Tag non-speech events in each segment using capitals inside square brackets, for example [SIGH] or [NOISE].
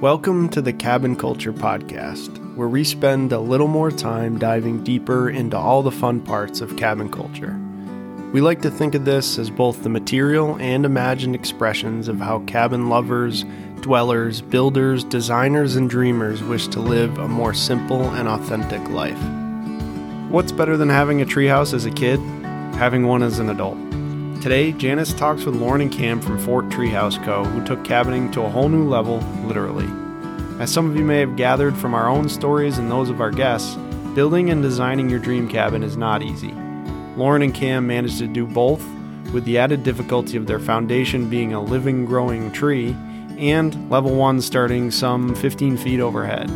Welcome to the Cabin Culture Podcast, where we spend a little more time diving deeper into all the fun parts of cabin culture. We like to think of this as both the material and imagined expressions of how cabin lovers, dwellers, builders, designers, and dreamers wish to live a more simple and authentic life. What's better than having a treehouse as a kid? Having one as an adult. Today, Janice talks with Lauren and Cam from Fort Treehouse Co., who took cabining to a whole new level, literally. As some of you may have gathered from our own stories and those of our guests, building and designing your dream cabin is not easy. Lauren and Cam managed to do both, with the added difficulty of their foundation being a living, growing tree, and level 1 starting some 15 feet overhead.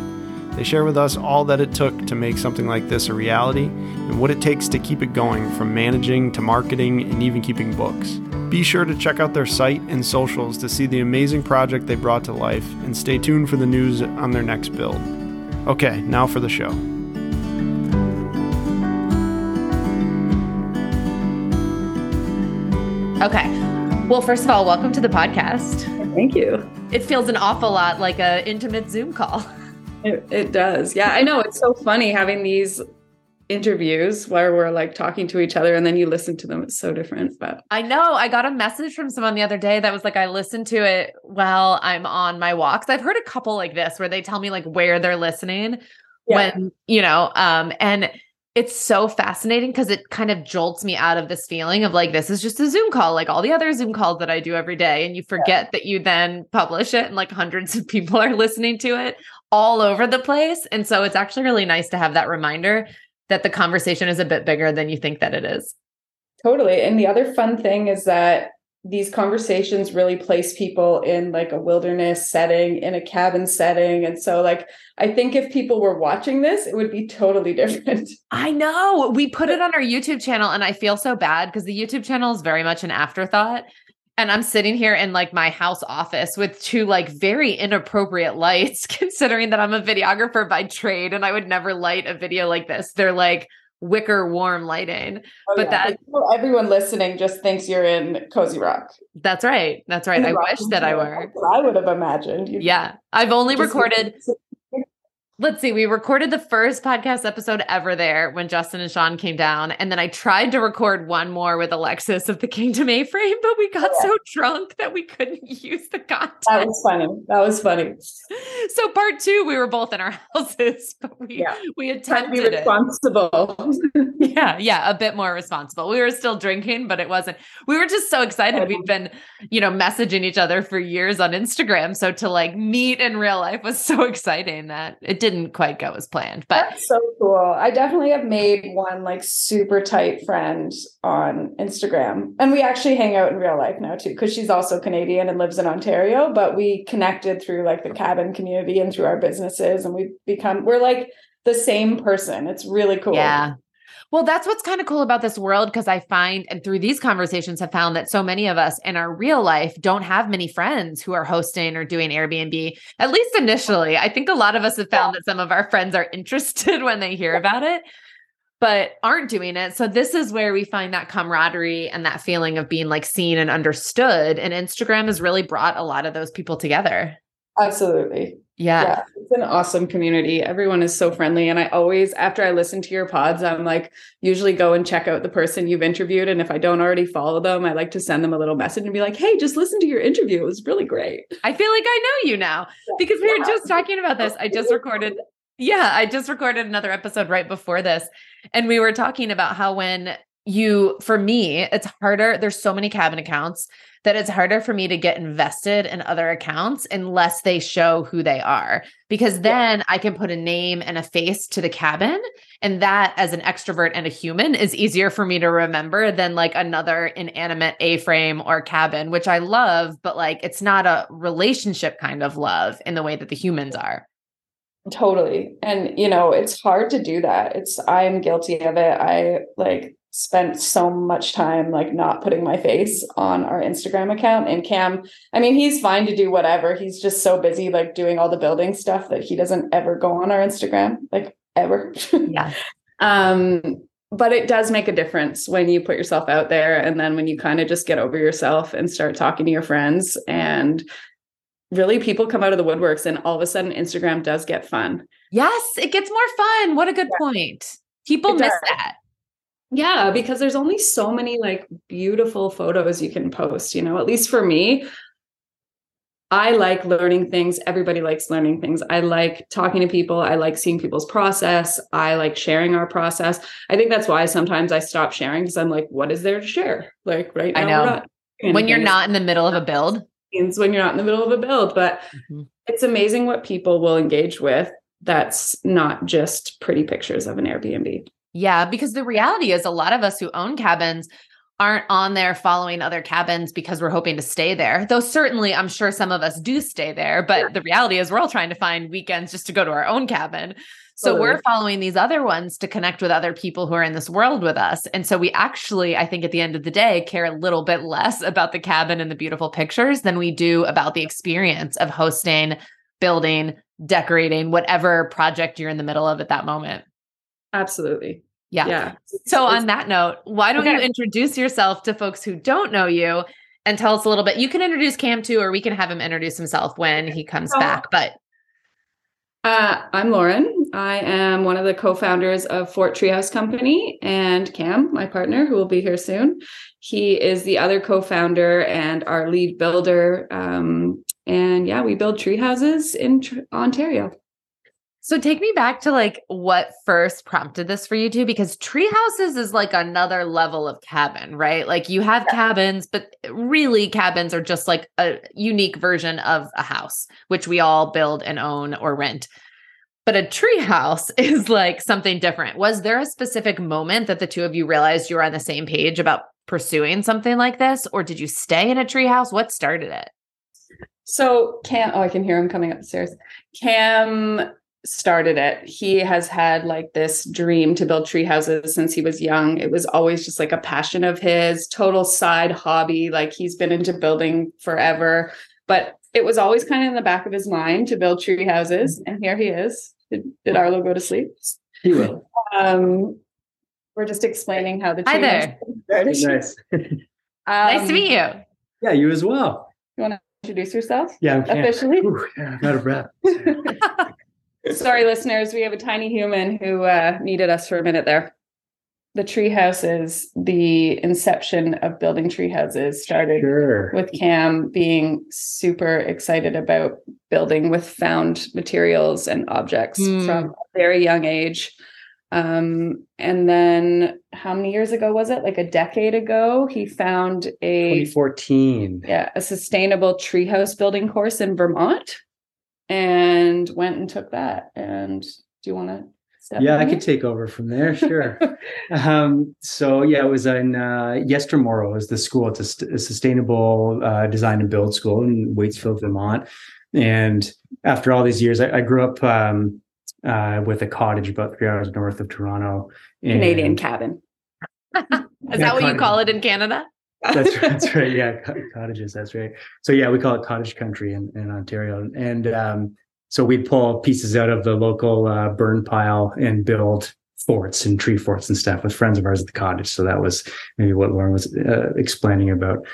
They share with us all that it took to make something like this a reality and what it takes to keep it going from managing to marketing and even keeping books. Be sure to check out their site and socials to see the amazing project they brought to life and stay tuned for the news on their next build. Okay, now for the show. Okay. Well, first of all, welcome to the podcast. Thank you. It feels an awful lot like a intimate Zoom call. It, it does. Yeah, I know. It's so funny having these interviews where we're like talking to each other and then you listen to them. It's so different. But I know I got a message from someone the other day that was like, I listened to it while I'm on my walks. I've heard a couple like this where they tell me like where they're listening yeah. when, you know, um, and it's so fascinating because it kind of jolts me out of this feeling of like this is just a zoom call like all the other zoom calls that i do every day and you forget yeah. that you then publish it and like hundreds of people [LAUGHS] are listening to it all over the place and so it's actually really nice to have that reminder that the conversation is a bit bigger than you think that it is. Totally. And the other fun thing is that these conversations really place people in like a wilderness setting in a cabin setting. And so like i think if people were watching this it would be totally [LAUGHS] different. I know. We put it on our youtube channel and i feel so bad because the youtube channel is very much an afterthought and i'm sitting here in like my house office with two like very inappropriate lights [LAUGHS] considering that i'm a videographer by trade and i would never light a video like this they're like wicker warm lighting. Oh, but yeah. that everyone listening just thinks you're in Cozy Rock. That's right. That's right. I wish that I were. I would have imagined. you Yeah. I've only recorded Let's see. We recorded the first podcast episode ever there when Justin and Sean came down. And then I tried to record one more with Alexis of the Kingdom A frame, but we got yeah. so drunk that we couldn't [LAUGHS] use the content. That was funny. That was funny. So part two, we were both in our [LAUGHS] houses, but we yeah. we attempted be responsible. [LAUGHS] yeah, yeah, a bit more responsible. We were still drinking, but it wasn't. We were just so excited. We've been, you know, messaging each other for years on Instagram. So to like meet in real life was so exciting that it didn't quite go as planned. But That's so cool. I definitely have made one like super tight friend on Instagram. And we actually hang out in real life now too, because she's also Canadian and lives in Ontario. But we connected through like the cabin community and through our businesses. And we've become, we're like the same person. It's really cool. Yeah. Well, that's what's kind of cool about this world because I find, and through these conversations, have found that so many of us in our real life don't have many friends who are hosting or doing Airbnb, at least initially. I think a lot of us have found that some of our friends are interested [LAUGHS] when they hear about it, but aren't doing it. So, this is where we find that camaraderie and that feeling of being like seen and understood. And Instagram has really brought a lot of those people together. Absolutely. Yeah. yeah. It's an awesome community. Everyone is so friendly. And I always, after I listen to your pods, I'm like, usually go and check out the person you've interviewed. And if I don't already follow them, I like to send them a little message and be like, hey, just listen to your interview. It was really great. I feel like I know you now because we were just talking about this. I just recorded. Yeah, I just recorded another episode right before this. And we were talking about how when you, for me, it's harder. There's so many cabin accounts that it's harder for me to get invested in other accounts unless they show who they are because then yeah. I can put a name and a face to the cabin and that as an extrovert and a human is easier for me to remember than like another inanimate A-frame or cabin which I love but like it's not a relationship kind of love in the way that the humans are. Totally. And you know, it's hard to do that. It's I'm guilty of it. I like spent so much time like not putting my face on our Instagram account. And Cam, I mean, he's fine to do whatever. He's just so busy like doing all the building stuff that he doesn't ever go on our Instagram, like ever. [LAUGHS] Yeah. um, but it does make a difference when you put yourself out there and then when you kind of just get over yourself and start talking to your friends and really people come out of the woodworks and all of a sudden Instagram does get fun. Yes, it gets more fun. What a good yeah. point. People it miss does. that. Yeah, because there's only so many like beautiful photos you can post, you know, at least for me. I like learning things. Everybody likes learning things. I like talking to people. I like seeing people's process. I like sharing our process. I think that's why sometimes I stop sharing because I'm like, what is there to share? Like right now, I know. when you're not in the middle of a build. Means when you're not in the middle of a build, but mm-hmm. it's amazing what people will engage with. That's not just pretty pictures of an Airbnb. Yeah, because the reality is a lot of us who own cabins aren't on there following other cabins because we're hoping to stay there. Though certainly I'm sure some of us do stay there, but yeah. the reality is we're all trying to find weekends just to go to our own cabin. So totally. we're following these other ones to connect with other people who are in this world with us. And so we actually, I think at the end of the day, care a little bit less about the cabin and the beautiful pictures than we do about the experience of hosting, building, decorating, whatever project you're in the middle of at that moment. Absolutely. Yeah. Yeah. So on that note, why don't okay. you introduce yourself to folks who don't know you and tell us a little bit? You can introduce Cam too, or we can have him introduce himself when he comes oh. back. But uh, I'm Lauren. I am one of the co-founders of Fort Treehouse Company, and Cam, my partner, who will be here soon. He is the other co-founder and our lead builder. Um, and yeah, we build tree houses in tr- Ontario. So take me back to like what first prompted this for you too, because tree houses is like another level of cabin, right? Like you have yeah. cabins, but eh, really cabins are just like a unique version of a house, which we all build and own or rent. But a tree house [LAUGHS] is like something different. Was there a specific moment that the two of you realized you were on the same page about pursuing something like this? Or did you stay in a tree house? What started it? So Cam, oh, I can hear him coming up the stairs. Cam started it. He has had like this dream to build tree houses since he was young. It was always just like a passion of his, total side hobby. Like he's been into building forever, but it was always kind of in the back of his mind to build tree houses. And here he is. Did, did Arlo go to sleep? He will. Um, we're just explaining how the tree Hi there. nice. [LAUGHS] um, [LAUGHS] nice to meet you. Yeah, you as well. You want to introduce yourself? Yeah, officially. Ooh, yeah, I'm out of breath. Sorry, [LAUGHS] listeners, we have a tiny human who uh, needed us for a minute there. The treehouse is the inception of building tree houses. Started sure. with Cam being super excited about building with found materials and objects mm. from a very young age. Um, and then how many years ago was it? Like a decade ago, he found a 2014. Yeah, a sustainable treehouse building course in Vermont and went and took that. And do you want to yeah, I could take over from there. [LAUGHS] Sure. um, so yeah, it was in uh, Yestermorrow is the school. It's a, st- a sustainable uh, design and build school in Waitsfield, Vermont. And after all these years, I, I grew up um, uh, with a cottage about three hours north of Toronto. Canadian cabin. [LAUGHS] is yeah, that what you call it in Canada? That's, that's right. [LAUGHS] Yeah, cottages. That's right. So yeah, we call it cottage country in, in Ontario, and um, so we'd pull pieces out of the local uh, burn pile and build forts and tree forts and stuff with friends of ours at the cottage. So that was maybe what Lauren was uh, explaining about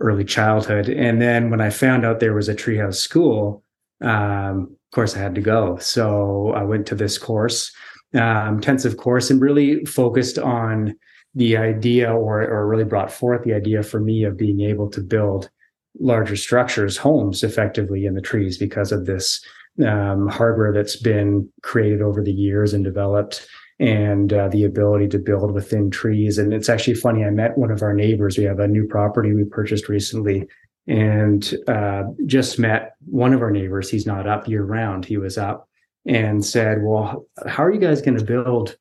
early childhood. And then when I found out there was a treehouse school, um, of course I had to go. So I went to this course, um, intensive course, and really focused on the idea or, or really brought forth the idea for me of being able to build larger structures, homes effectively in the trees because of this um, hardware that's been created over the years and developed and uh, the ability to build within trees. And it's actually funny. I met one of our neighbors. We have a new property we purchased recently and uh, just met one of our neighbors. He's not up year round. He was up and said, well, how are you guys going to build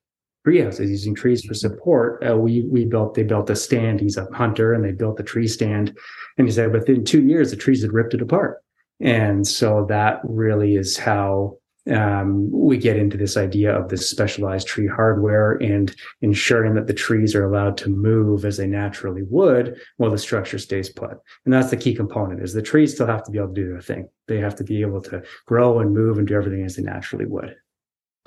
treehouses using trees for support. Uh, we we built they built a stand. He's a hunter, and they built the tree stand. And he said within two years, the trees had ripped it apart. And so that really is how um, we get into this idea of this specialized tree hardware and ensuring that the trees are allowed to move as they naturally would while the structure stays put. And that's the key component is the trees still have to be able to do their thing. They have to be able to grow and move and do everything as they naturally would.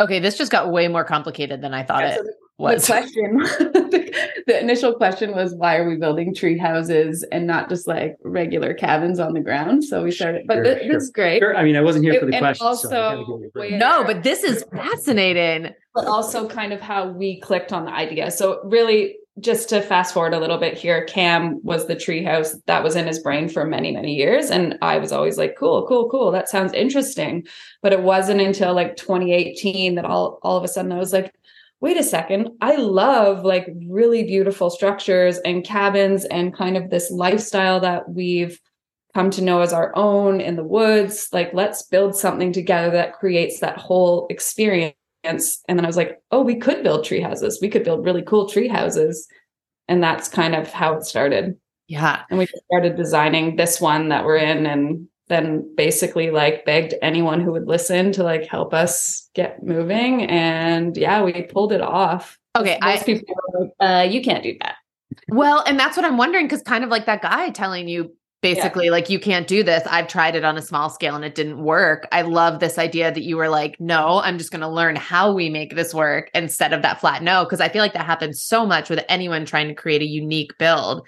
Okay, this just got way more complicated than I thought yeah, it so was. The [LAUGHS] question, [LAUGHS] the initial question was why are we building tree houses and not just like regular cabins on the ground? So we started, but Sure, th- sure. this is great. Sure. I mean, I wasn't here for the And question. also, so I gotta give you a break. wait- No, but this is fascinating. but also kind of how we clicked on the idea. So really just to fast forward a little bit here, Cam was the treehouse that was in his brain for many, many years. And I was always like, cool, cool, cool. That sounds interesting. But it wasn't until like 2018 that all, all of a sudden I was like, wait a second. I love like really beautiful structures and cabins and kind of this lifestyle that we've come to know as our own in the woods. Like, let's build something together that creates that whole experience and then I was like, oh, we could build tree houses. We could build really cool tree houses. And that's kind of how it started. Yeah. And we started designing this one that we're in and then basically like begged anyone who would listen to like help us get moving. And yeah, we pulled it off. Okay. Most I, people like, uh, you can't do that. well, and that's what I'm wondering because kind of like that guy telling you basically like you can't do this. I've tried it on a small scale and it didn't work. I love this idea that you were like no i'm just going to learn how we make this work instead of that flat no. Because i feel like that happens so much with anyone trying to create a unique build.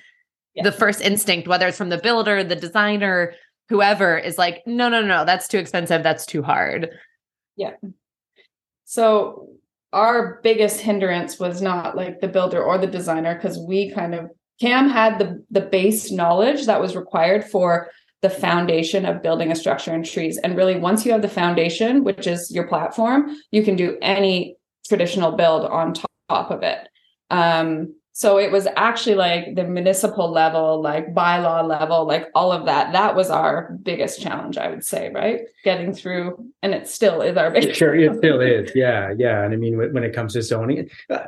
Yeah. the first instinct whether it's from the builder the designer whoever is like no no no that's too expensive that's too hard. Yeah. So our biggest hindrance was not like the builder or the designer because we kind of Cam had the the base knowledge that was required for the foundation of building a structure in trees. And really, once you have the foundation, which is your platform, you can do any traditional build on top of it. Um, so it was actually like the municipal level, like bylaw level, like all of that. That was our biggest challenge, I would say, right? Getting through, and it still is our biggest. Sure, it still is. Yeah, yeah. And I mean, when it comes to zoning, uh,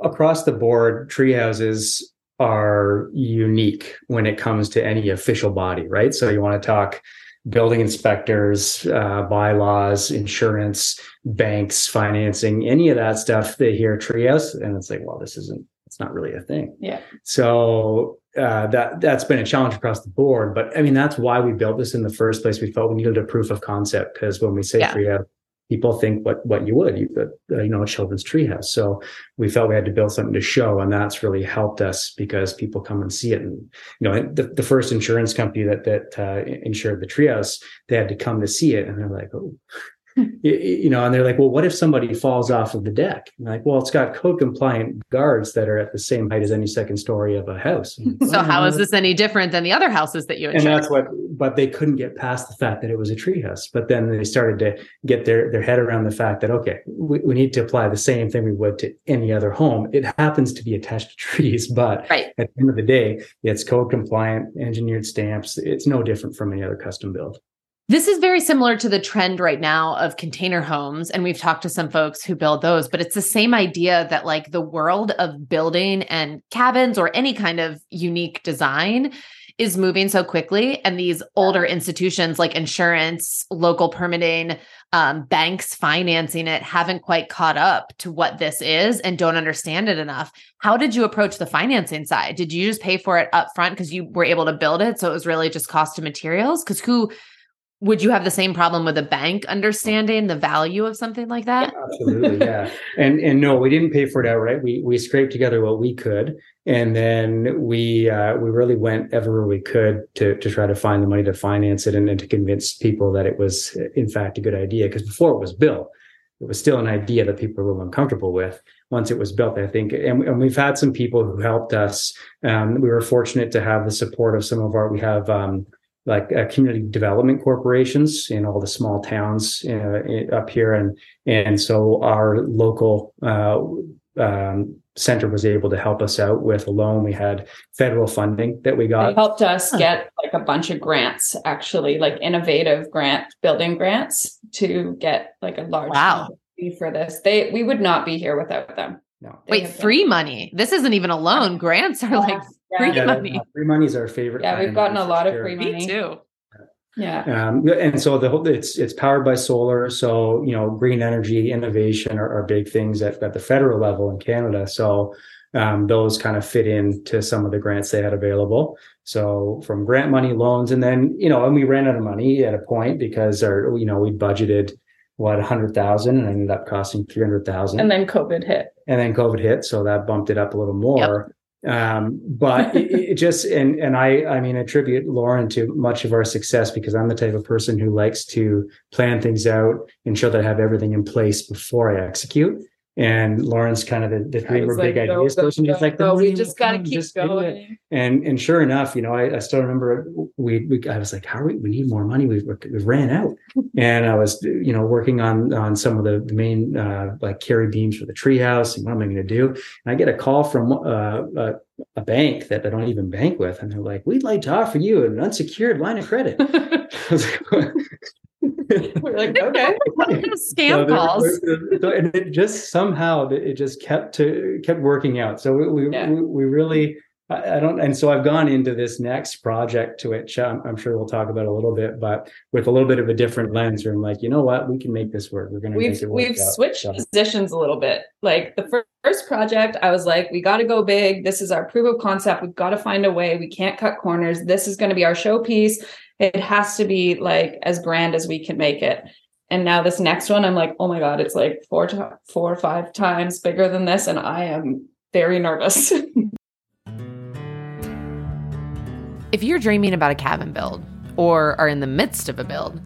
across the board, tree houses are unique when it comes to any official body, right? So you want to talk building inspectors, uh, bylaws, insurance, banks, financing, any of that stuff. They hear trios, and it's like, well, this isn't. It's not really a thing. Yeah. So uh, that that's been a challenge across the board. But I mean, that's why we built this in the first place. We felt we needed a proof of concept because when we say Yeah. People think what what you would, you you know, a children's treehouse. So we felt we had to build something to show, and that's really helped us because people come and see it. And you know, the, the first insurance company that that uh, insured the treehouse, they had to come to see it, and they're like, oh. You, know, and they're like, well, what if somebody falls off of the deck? And like, well, it's got code compliant guards that are at the same height as any second story of a house. Like, so "Oh, how is this any different than the other houses that you and insured? that's what but they couldn't get past the fact that it was a treehouse but then they started to get their their head around the fact that okay we, we need to apply the same thing we would to any other home it happens to be attached to [LAUGHS] trees but Right. at the end of the day it's code compliant engineered stamps it's no different from any other custom build This is very similar to the trend right now of container homes. And we've talked to some folks who build those, but it's the same idea that like the world of building and cabins or any kind of unique design is moving so quickly. And these older institutions like insurance, local permitting, um, banks financing it haven't quite caught up to what this is and don't understand it enough. How did you approach the financing side? Did you just pay for it up front because you were able to build it? So it was really just cost of materials? Because who would you have the same problem with a bank understanding the value of something like that? absolutely yeah. [LAUGHS] And and no we didn't pay for it outright. We we scraped together what we could and then we uh, we really went everywhere we could to to try to find the money to finance it and, and to convince people that it was in fact a good idea. Because before it was built it was still an idea that people were a little uncomfortable with. Once it was built i think and, and we've had some people who helped us. Um, we were fortunate to have the support of some of our we have um, like uh, community development corporations in all the small towns uh, up here and and so our local uh, um, center was able to help us out with a loan we had federal funding that we They got helped us get like a bunch of grants, actually, like innovative grant building grants to get like a large Wow. fee for this. They we would not be here without them. no Wait, have been- free money. This isn't even a loan. Grants are like Yeah, free yeah, yeah, money. [LAUGHS] free money is our favorite Yeah, we've gotten a for lot of sure. free Me money. too. yeah. Um, and so the whole it's it's powered by solar. So you know, green energy innovation are, are big things at, at the federal level in Canada. So um, those kind of fit into some of the grants they had available. So from grant money, loans, and then you know, and we ran out of money at a point because our you know we budgeted what a hundred thousand and ended up costing three hundred thousand And then COVID hit. and then COVID hit, so that bumped it up a little more. Um, but it, it, just and and I I mean attribute Lauren to much of our success because I'm the type of person who likes to plan things out, ensure that I have everything in place before I execute. And Lauren's kind of the, the dreamer, like, big ideas person. Just like no, we just gotta keep just going. And and sure enough, you know, I, I still remember we, we I was like, how are we? We need more money. We we ran out, [LAUGHS] and I was you know working on on some of the, the main uh, like carry beams for the treehouse. And what am I going to do? And I get a call from uh, a, a bank that I don't even bank with, and they're like, we'd like to offer you an unsecured line of credit. [LAUGHS] [LAUGHS] I was like, [LAUGHS] We're like, okay. Scam so calls. there- there- and it just somehow it just kept to kept working out. So we we, Yeah. we, we really I, I don't and so I've gone into this next project to which um, I'm sure we'll talk about a little bit, but with a little bit of a different lens. Where I'm like, you know what, we can make this work. We're going to we've it work. we've out. switched So- positions a little bit like the fir- first project i was like we got to go big this is our proof of concept we've got to find a way we can't cut corners this is going to be our showpiece it has to be like as grand as we can make it and now this next one i'm like oh my god it's like four to four or five times bigger than this and i am very nervous [LAUGHS] If you're dreaming about a cabin build, or are in the midst of a build,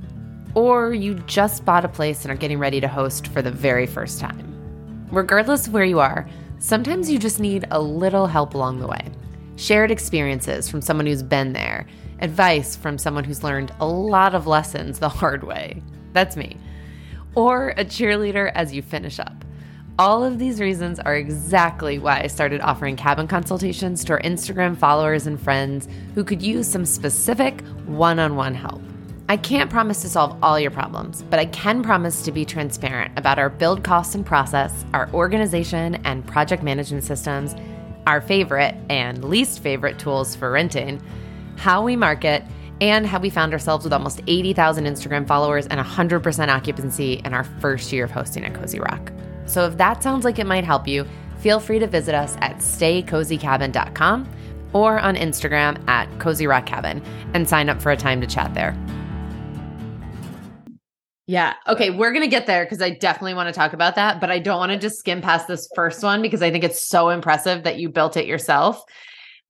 or you just bought a place and are getting ready to host for the very first time, regardless of where you are, sometimes you just need a little help along the way. Shared experiences from someone who's been there, advice from someone who's learned a lot of lessons the hard way. That's me. Or a cheerleader as you finish up. All of these reasons are exactly why I started offering cabin consultations to our Instagram followers and friends who could use some specific one on one help. I can't promise to solve all your problems, but I can promise to be transparent about our build costs and process, our organization and project management systems, our favorite and least favorite tools for renting, how we market, and how we found ourselves with almost 80,000 Instagram followers and 100% occupancy in our first year of hosting at Cozy Rock. So if that sounds like it might help you, feel free to visit us at staycozycabin.com or on Instagram at Cozy Rock Cabin and sign up for a time to chat there. Yeah. Okay. We're going to get there because I definitely want to talk about that, but I don't want to just skim past this first one because I think it's so impressive that you built it yourself.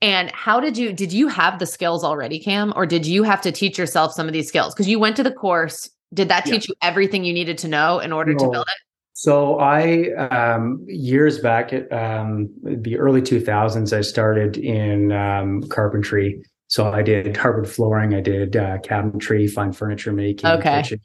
And how did you, did you have the skills already, Cam, or did you have to teach yourself some of these skills? Because you went to the course. Did that Yeah. teach you everything you needed to know in order to build it? So I um, years back at um, the early 2000s, I started in um, carpentry. So I did carpet flooring, I did uh, cabinetry, fine furniture making, Okay. kitchen.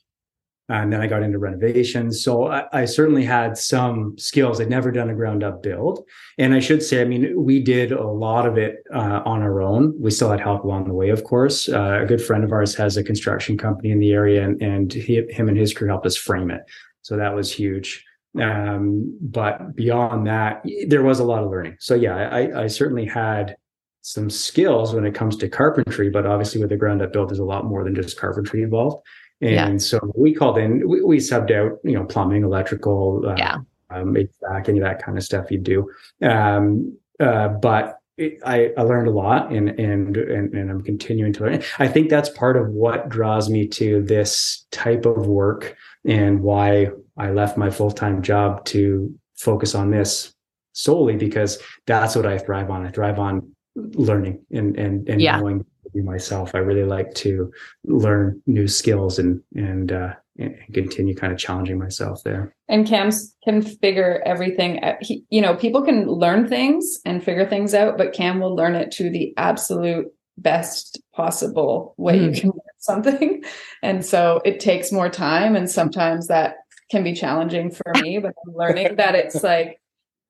And then I got into renovations. So I, I certainly had some skills. I'd never done a ground up build, and I should say, I mean, we did a lot of it uh, on our own. We still had help along the way, of course. Uh, a good friend of ours has a construction company in the area, and, and he, him and his crew helped us frame it. So that was huge. Um, but beyond that, there was a lot of learning. So yeah, I, I certainly had some skills when it comes to carpentry, but obviously with a ground up build, there's a lot more than just carpentry involved. And Yeah. so we called in, we, we subbed out, you know, plumbing, electrical, uh, Yeah. um, HVAC, any of that kind of stuff you do. Um, uh, but it, I, I learned a lot and, and, and, and I'm continuing to learn. I think that's part of what draws me to this type of work and why I left my full-time job to focus on this solely because that's what I thrive on. I thrive on learning and, and, and Yeah. knowing myself. I really like to learn new skills and, and, uh, and continue kind of challenging myself there. and Cam's can figure everything out. He, you know, people can learn things and figure things out, but Cam will learn it to the absolute best possible way you Mhm. can learn something. [LAUGHS] And so it takes more time, and sometimes that can be challenging for me. But I'm learning [LAUGHS] that it's like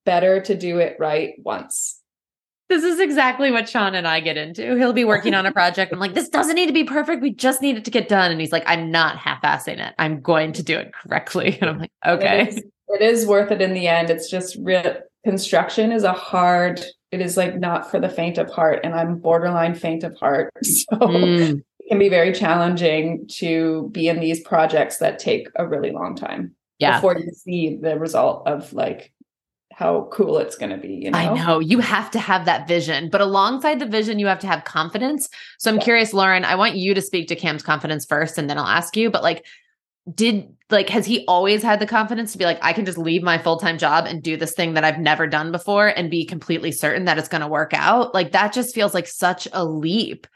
better to do it right once. This is exactly what Sean and I get into. He'll be working on a project. I'm like, this doesn't need to be perfect. We just need it to get done. And he's like, I'm not half assing it. I'm going to do it correctly. [LAUGHS] And I'm like, okay. is, it is worth it in the end. It's just real construction is a hard. It is like not for the faint of heart, and I'm borderline faint of heart. [LAUGHS] So. Mm, it can be very challenging to be in these projects that take a really long time yeah. before you see the result of like how cool it's going to be you know I know you have to have that vision, but alongside the vision, you have to have confidence. So I'm Yeah. curious, Lauren, I want you to speak to Cam's confidence first and then I'll ask you, but like, did like has he always had the confidence to be like I can just leave my full-time job and do this thing that I've never done before and be completely certain that it's going to work out? Like that just feels like such a leap.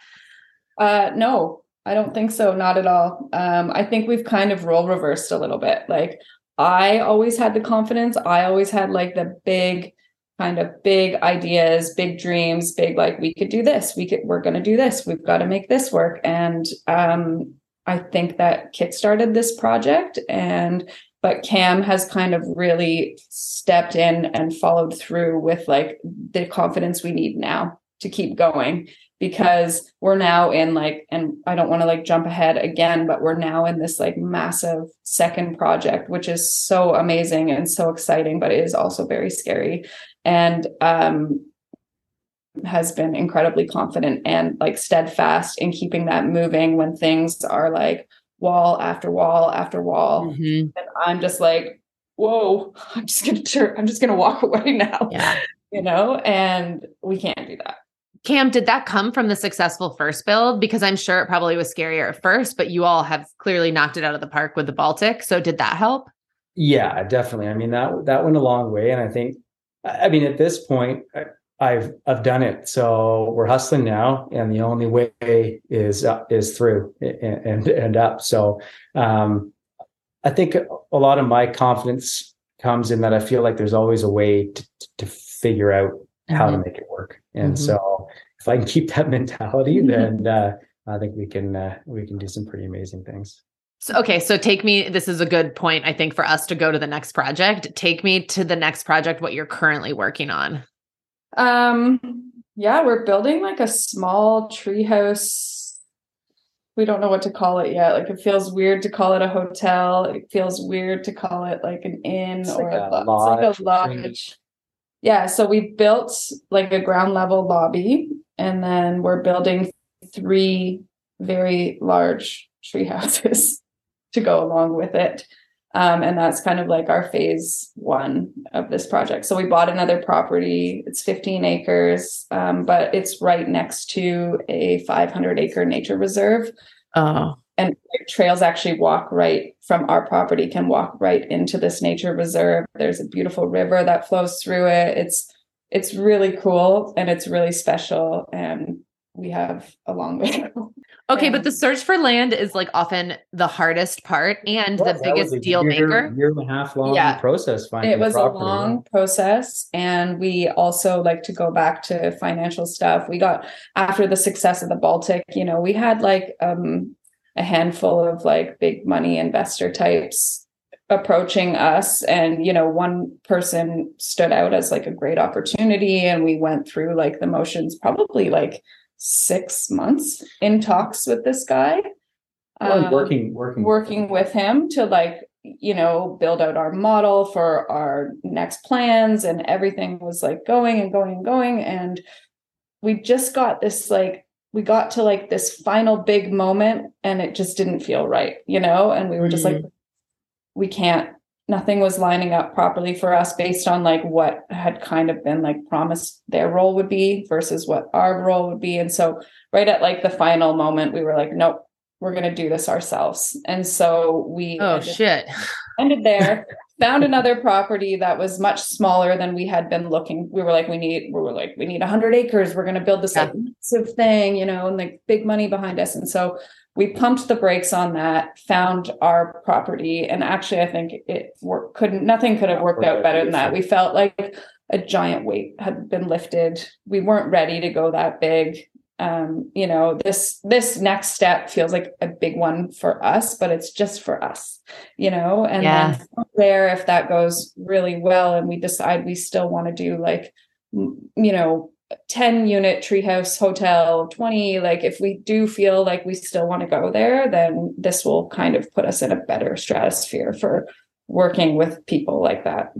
Uh no, I don't think so, not at all. Um I think we've kind of role reversed a little bit. Like I always had the confidence. I always had like the big kind of big ideas, big dreams, big like we could do this. We could we're going to do this. We've got to make this work and um I think that Kit started this project and but Cam has kind of really stepped in and followed through with like the confidence we need now to keep going because we're now in like and I don't want to like jump ahead again but we're now in this like massive second project which is so amazing and so exciting but it is also very scary and um has been incredibly confident and like steadfast in keeping that moving when things are like wall after wall after wall. Mm-hmm. And I'm just like, whoa, I'm just gonna turn, I'm just gonna walk [LAUGHS] away now. Yeah. You know, and we can't do that. Cam, did that come from the successful first build? Because I'm sure it probably was scarier at first, but you all have clearly knocked it out of the park with the Baltic. So did that help? Yeah, definitely. I mean that that went a long way, and I think, I mean, at this point, I've I've done it. So we're hustling now, and the only way is uh, is through and, and and up. So um, I think a lot of my confidence comes in that I feel like there's always a way to, to figure out how mm-hmm. to make it work. And mm-hmm. so if I can keep that [LAUGHS] mentality, then uh, I think we can uh, we can do some pretty amazing things. So, okay, so take me. This is a good point, I think, for us to go to the next project. Take me to the next project. What you're currently working on. Um, yeah, we're building like a small treehouse. We don't know what to call it yet. Like it feels weird to call it a hotel. It feels weird to call it like an inn it's or like a, a lodge. It's like a lodge. Yeah, so we built like a ground level lobby, and then we're building three very large tree [LAUGHS] houses to go along with it. Um, and that's kind of like our phase one of this project. So we bought another property. It's 15 acres, um, but it's right next to a 500 acre nature reserve. Oh. And trails actually walk right from our property, can walk right into this nature reserve. There's a beautiful river that flows through it. It's it's really cool and it's really special. And we have a long way to go. Okay, but the search for land is like often the hardest part and the biggest deal year, maker. Year and a half long yeah. process. Finding it was a long process, and we also like to go back to financial stuff. We got after the success of the Baltic. You know, we had like um, a handful of like big money investor types approaching us and you know one person stood out as like a great opportunity and we went through like the motions probably like six months in talks with this guy. um, working, working, working with him to like, you know, build out our model for our next plans, and everything was like going and going and going. And we just got this like, we got to like this final big moment, and it just didn't feel right, you know. And we were just mm-hmm. like, we can't nothing was lining up properly for us based on like what had kind of been like promised their role would be versus what our role would be and so right at like the final moment we were like nope we're going to do this ourselves and so we oh shit ended there [LAUGHS] found another property that was much smaller than we had been looking we were like we need we were like we need 100 acres we're going to build this yeah. like massive thing you know and like big money behind us and so we pumped the brakes on that, found our property, and actually, I think it worked. Couldn't nothing could have worked out better than that. We felt like a giant weight had been lifted. We weren't ready to go that big. Um, you know, this this next step feels like a big one for us, but it's just for us, you know. And yeah. then there, if that goes really well, and we decide we still want to do like, you know, 10 unit treehouse hotel 20 like if we do feel like we still want to go there then this will kind of put us in a better stratosphere for working with people like that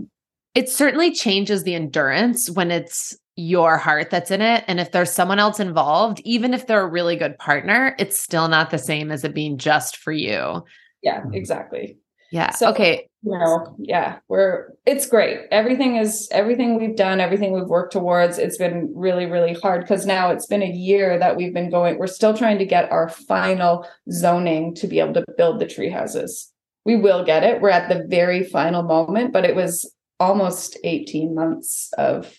it certainly changes the endurance when it's your heart that's in it and if there's someone else involved even if they're a really good partner it's still not the same as it being just for you yeah mm-hmm. exactly yeah so, okay you know, yeah, we're it's great. Everything is everything we've done, everything we've worked towards. It's been really, really hard because now it's been a year that we've been going. We're still trying to get our final zoning to be able to build the tree houses. we will get it. We're at the very final moment, but it was almost 18 months of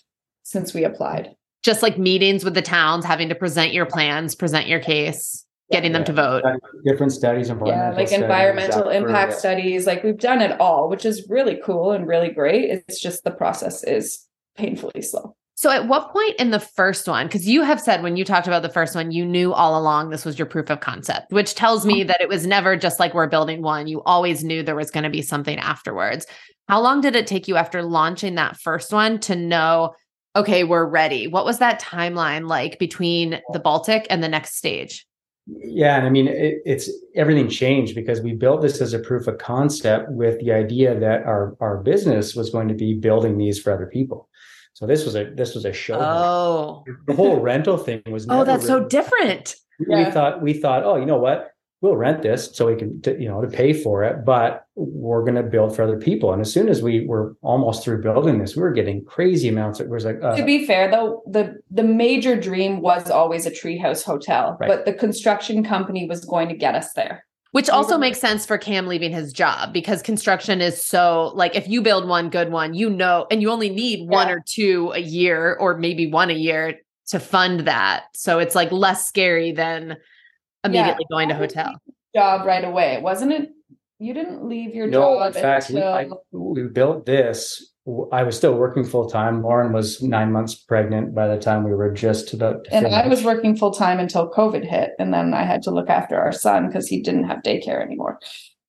since we applied. Just like meetings with the towns, having to present your plans, present your case, getting them to vote. Different studies, Yeah, environmental like studies, environmental impact for- studies. Like we've done it all, which is really cool and really great. It's just the process is painfully slow. So at what point in the first one, because you have said when you talked about the first one, you knew all along this was your proof of concept, which tells me uh-huh. that it was never just like we're building one. You always knew there was going to be something afterwards. How long did it take you after launching that first one to know, okay, we're ready? What was that timeline like between the Baltic and the next stage? Yeah, and I mean it, it's everything changed because we built this as a proof of concept with the idea that our our business was going to be building these for other people. So this was a this was a show. Oh, the whole rental thing was. oh, that's so different. We Yeah. thought we thought, oh, you know what? We'll rent this so we can, t- you know, to pay for it, but we're going to build for other people. And as soon as we were almost through building this, we were getting crazy amounts. It was like, uh, to be fair though, the the major dream was always a treehouse hotel, Right. but the construction company was going to get us there. Which also makes sense for Cam leaving his job because construction is so like if you build one good one, you know, and you only need one or two a year or maybe one a year to fund that. So it's like less scary than immediately going to hotel. Job right away, wasn't it? You didn't leave your no, job in fact, we, I, we built this. I was still working full time. Lauren was nine months pregnant by the time we were just about. to and I was working full time until COVID hit, and then I had to look after our son because he didn't have daycare anymore.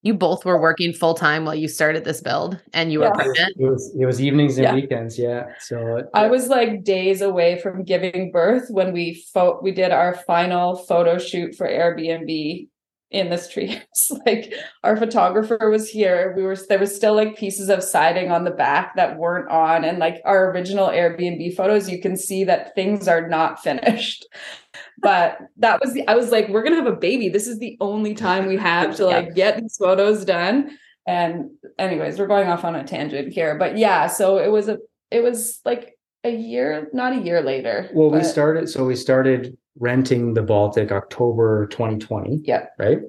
You both were working full time while you started this build and you were Yeah. pregnant. It was it was evenings and Yeah. weekends, yeah. So it- I was like days away from giving birth when we fo- we did our final photo shoot for Airbnb in this treehouse. [LAUGHS] like our photographer was here. We were there was still like pieces of siding on the back that weren't on, and like our original Airbnb photos, you can see that things are not finished. But that was the I was like, we're gonna have a baby. This is the only time we have to like get these photos done. And anyways, we're going off on a tangent here. But yeah, so it was a it was like a year, not a year later. Well, we started. So we started renting the Baltic October 2020. Yeah. Right.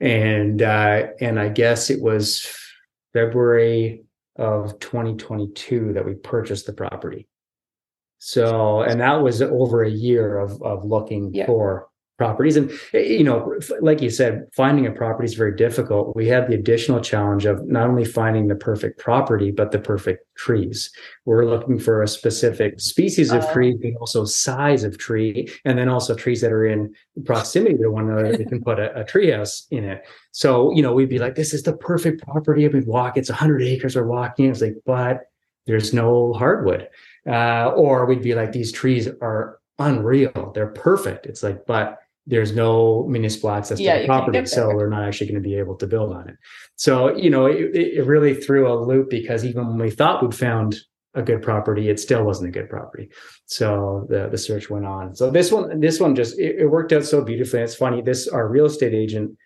And uh, and I guess it was February of 2022 that we purchased the property. So and that was over a year of of looking Yeah. for properties. And eh, you know like you said finding a property is very difficult. We had the additional challenge of not only finding the perfect property but the perfect trees. We're looking for a specific species of Oh. tree and also size of tree and then also trees that are in proximity to one another. That can put a, a tree house in it. So you know we'd be like this is the perfect property. We'd walk it's 100 acres we're walking. It's like but there's no hardwood uh, or we'd be like these trees are unreal. They're perfect. It's like but there's no municipal access to Yeah, the property so we're not actually going to be able to build on it. So you know it, it really threw a loop because even when we thought we'd found a good property it still wasn't a good property. So the the search went on. So this one this one just it, it worked out so beautifully. It's funny this our real estate agent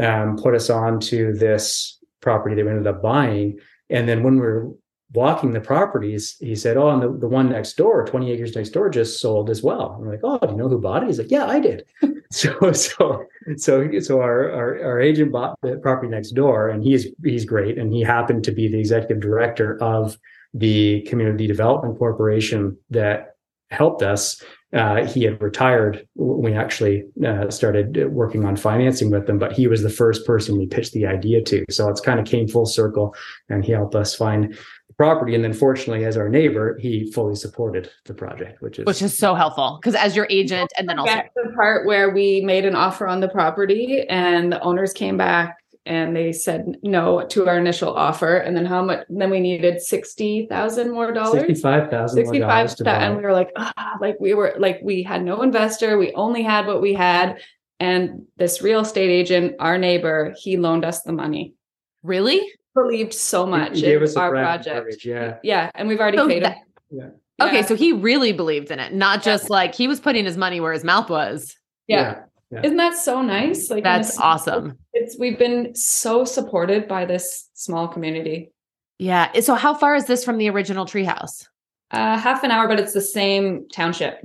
um, put us on to this property that we ended up buying. And then when we were walking the properties, he said, Oh, and the, the one next door, 20 acres next door, just sold as well. I'm like, Oh, do you know who bought it? He's like, Yeah, I did. [LAUGHS] so so so so our, our our agent bought the property next door and he's he's great. And he happened to be the executive director of the community development corporation that helped us. Uh, he had retired we actually uh, started working on financing with them, but he was the first person we pitched the idea to. So it's kind of came full circle and he helped us find property. And then fortunately, as our neighbor, he fully supported the project, which is Which is so helpful because as your agent and then also Back the part where we made an offer on the property and the owners came back and they said no to our initial offer. And then how much? Then we needed sixty thousand more dollars. sixty-five thousand. Sixty-five, th- and we were like, ah, like we were like we had no investor. We only had what we had, and this real estate agent, our neighbor, he loaned us the money. really? Believed so much He gave in us our brand project. mortgage, yeah. Yeah, and we've already So paid that- him. Yeah. Okay, so he really believed in it, not just like he was putting his money where his mouth was. yeah. Isn't that so nice? Like That's small- awesome. It's we've been so supported by this small community. Yeah. So how far is this from the original treehouse? Uh, half an hour, but it's the same township.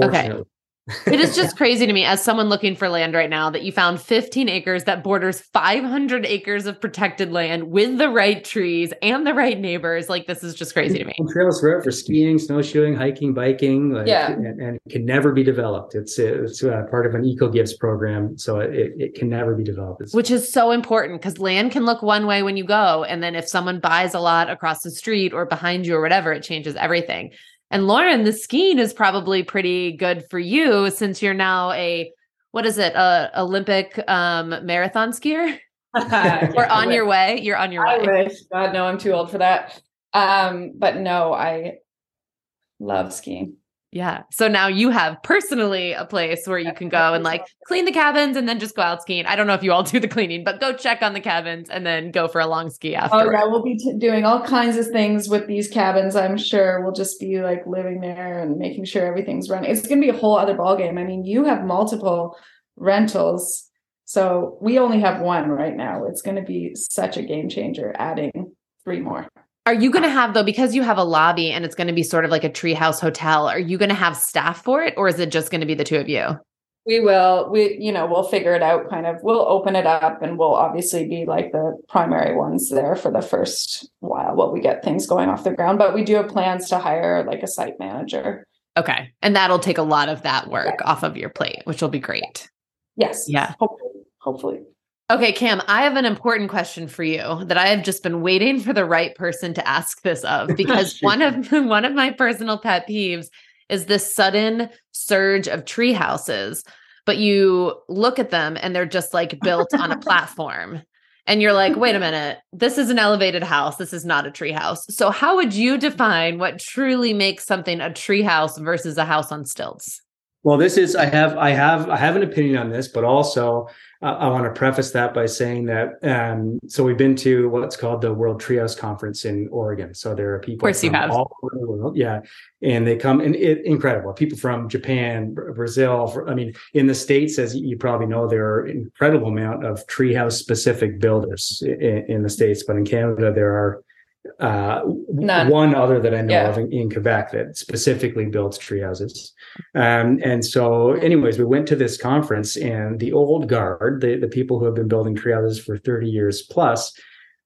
Okay. [LAUGHS] It is just crazy to me as someone looking for land right now that you found 15 acres that borders 500 acres of protected land with the right trees and the right neighbors. Like this is just crazy to me. Trails for for skiing, snowshoeing, hiking, biking, like, Yeah. and, and it can never be developed. It's it's uh, part of an eco gifts program, so it, it can never be developed. It's, Which is so important because land can look one way when you go. And then if someone buys a lot across the street or behind you or whatever, it changes everything. And Lauren, the skiing is probably pretty good for you since you're now a what is it, a Olympic um, marathon skier? [LAUGHS] [LAUGHS] Or on your way. You're on your I way. wish. God, no, I'm too old for that. Um, but no, I love skiing. Yeah. So now you have personally a place where you can go and like clean the cabins and then just go out skiing. I don't know if you all [LAUGHS] do the cleaning, but go check on the cabins and then go for a long ski after. Oh yeah, we'll be t- doing all kinds of things with these cabins. I'm sure we'll just be like living there and making sure everything's running. It's going to be a whole other ballgame. I mean, you have multiple rentals, so we only have one right now. It's going to be such a game changer. Adding three more. Are you going to have though because you have a lobby and it's going to be sort of like a treehouse hotel? Are you going to have staff for it or is it just going to be the two of you? We will. We you know we'll figure it out. Kind of. We'll open it up, and we'll obviously be like the primary ones there for the first while while we get things going off the ground. But we do have plans to hire like a site manager. Okay. And that'll take a lot of that work off of your plate, which will be great. Yes. Yeah. Hopefully. Hopefully. Okay, Cam, I have an important question for you that I have just been waiting for the right person to ask this of [LAUGHS] because one of [LAUGHS] one of my personal pet peeves is this sudden surge of tree houses, but you look at them and they're just like built on a [LAUGHS] platform. And you're like, wait a minute, this is an elevated house. This is not a tree house. So, how would you define what truly makes something a tree house versus a house on stilts? Well, this is I have I have I have an opinion on this, but also uh, I want to preface that by saying that um, so we've been to what's called the World Treehouse Conference in Oregon. So there are people from have. all over the world, yeah, and they come and it incredible people from Japan, Brazil. I mean, in the states, as you probably know, there are incredible amount of treehouse specific builders in, in the states, but in Canada there are uh one other that I know Yeah. of in, in Quebec that specifically builds tree houses. Um, and so, anyways, we went to this conference, and the old guard, the, the people who have been building tree houses for 30 years plus,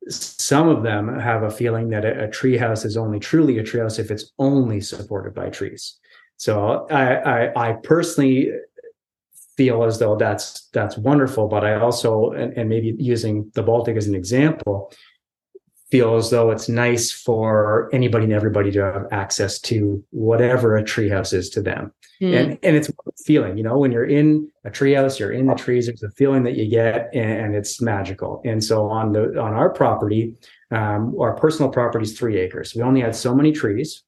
some of them have a feeling that a, a tree house is only truly a tree house if it's only supported by trees. So I, I, I personally feel as though that's that's wonderful, but I also, and, and maybe using the Baltic as an example, feel as though it's nice for anybody and everybody to have access to whatever a treehouse is to them. Hmm. And and it's a feeling, you know, when you're in a treehouse, you're in the trees, there's a feeling that you get and, and it's magical. And so on the on our property, um, our personal property is three acres. We only had so many trees,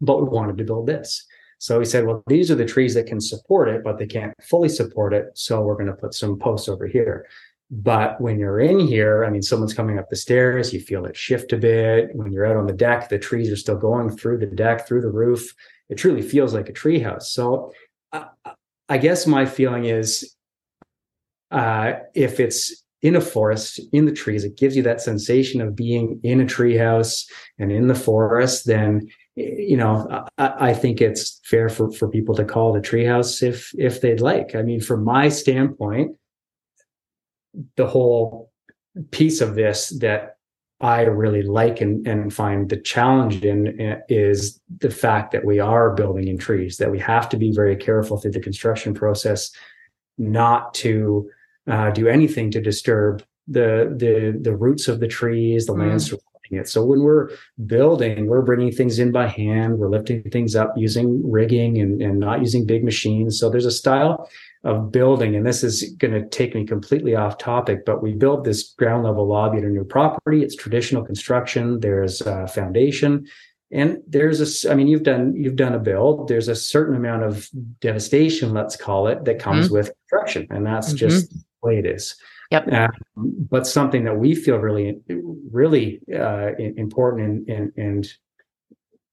but we wanted to build this. So we said, well, these are the trees that can support it, but they can't fully support it. So we're going to put some posts over here. But when you're in here, I mean, someone's coming up the stairs, you feel it shift a bit. When you're out on the deck, the trees are still going through the deck, through the roof. It truly feels like a treehouse. So uh, I guess my feeling is uh, if it's in a forest, in the trees, it gives you that sensation of being in a treehouse and in the forest, then you know, I, I think it's fair for, for people to call it a treehouse if if they'd like. I mean, from my standpoint, the whole piece of this that I really like and, and find the challenge in uh, is the fact that we are building in trees, that we have to be very careful through the construction process not to uh, do anything to disturb the the the roots of the trees, the Mm. land surrounding it. So when we're building, we're bringing things in by hand, we're lifting things up using rigging and, and not using big machines. So there's a style of building, and this is going to take me completely off topic, but we built this ground level lobby at a new property. It's traditional construction. There's a foundation, and there's a. I mean, you've done you've done a build. There's a certain amount of devastation, let's call it, that comes with construction, and that's Mhm. just the way it is. Yep. Uh, but something that we feel really, really uh, important, and, and and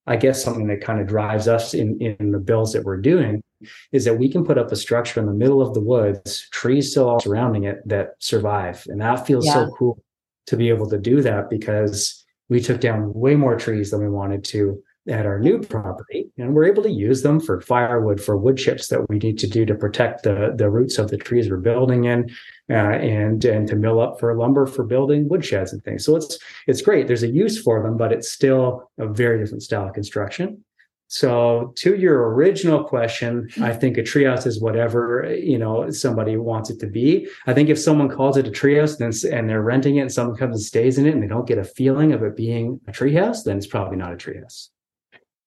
I guess something that kind of drives us in in the builds that we're doing is that we can put up a structure in the middle of the woods, trees still all surrounding it that survive, and that feels Yeah. so cool to be able to do that because we took down way more trees than we wanted to at our new property and we're able to use them for firewood for wood chips that we need to do to protect the the roots of the trees we're building in uh, and and to mill up for lumber for building wood sheds and things. So it's it's great. There's a use for them but it's still a very different style of construction so to your original question, hmm. I think a treehouse is whatever you know somebody wants it to be. I think if someone calls it a treehouse then and they're renting it and someone comes and stays in it and they don't get a feeling of it being a treehouse, then it's probably not a treehouse.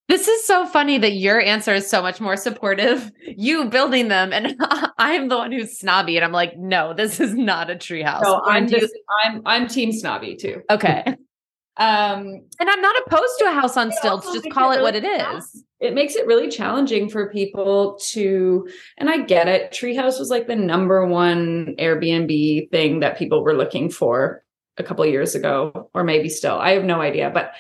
This is so funny that your answer is so much more supportive. [LAUGHS] You building them, and [LAUGHS] I'm the one who's snobby, and I'm like, no, this is not a treehouse. No, I'm just, I'm I'm team snobby too. Okay. [LAUGHS] Um, and I'm not opposed to a house on stilts. Just call it, really what it is. It makes it really challenging for people to, and I get it. Treehouse was like the number one Airbnb thing that people were looking for a couple years ago, or maybe still. I have no idea, but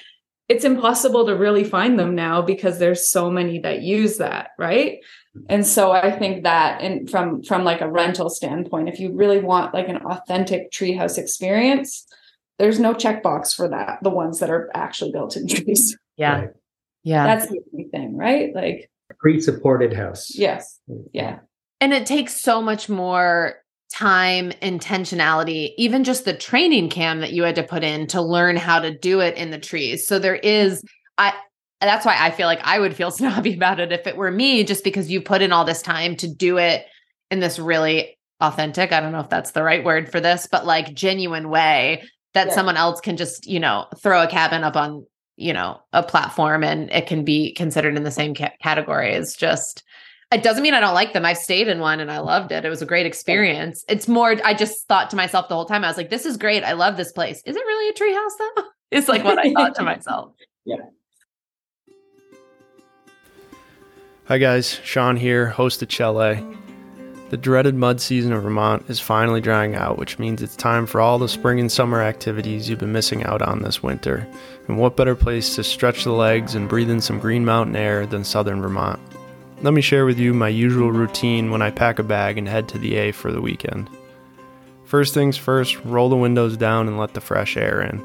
it's impossible to really find them now because there's so many that use that, right? And so I think that and from from like a rental standpoint, if you really want like an authentic treehouse experience, there's no checkbox for that the ones that are actually built in trees. Yeah. Right. yeah. That's the only thing right? Like pre-supported house. Yes. Mm. Yeah. And it takes so much more time intentionality even just the training cam that you had to put in to learn how to do it in the trees. So there is i that's why i feel like i would feel [LAUGHS] snobby about it if it were me just because you put in all this time to do it in this really authentic i don't know if that's the right word for this but like genuine way that yeah. someone else can just, you know, throw a cabin up on, you know, a platform and it can be considered in the same ca- category as just it doesn't mean I don't like them. I've stayed in one and I loved it. It was a great experience. It's more, I just thought to myself the whole time, I was like, this is great. I love this place. Is it really a treehouse though? [LAUGHS] It's like what I thought to [LAUGHS] myself. Yeah. Hi guys, Sean here, host of Chalet. The dreaded mud season of Vermont is finally drying out, which means it's time for all the spring and summer activities you've been missing out on this winter. And what better place to stretch the legs and breathe in some green mountain air than southern Vermont? Let me share with you my usual routine when I pack a bag and head to the A for the weekend. First things first, roll the windows down and let the fresh air in.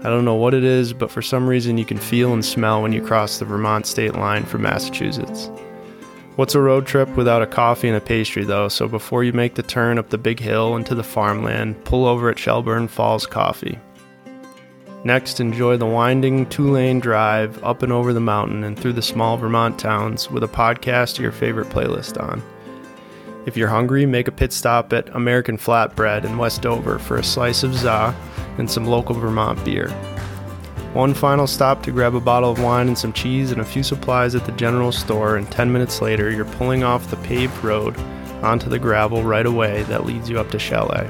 I don't know what it is, but for some reason you can feel and smell when you cross the Vermont state line from Massachusetts. What's a road trip without a coffee and a pastry, though? So before you make the turn up the big hill into the farmland, pull over at Shelburne Falls Coffee. Next, enjoy the winding two lane drive up and over the mountain and through the small Vermont towns with a podcast or your favorite playlist on. If you're hungry, make a pit stop at American Flatbread in Westover for a slice of za and some local Vermont beer. One final stop to grab a bottle of wine and some cheese and a few supplies at the general store, and 10 minutes later, you're pulling off the paved road onto the gravel right away that leads you up to Chalet.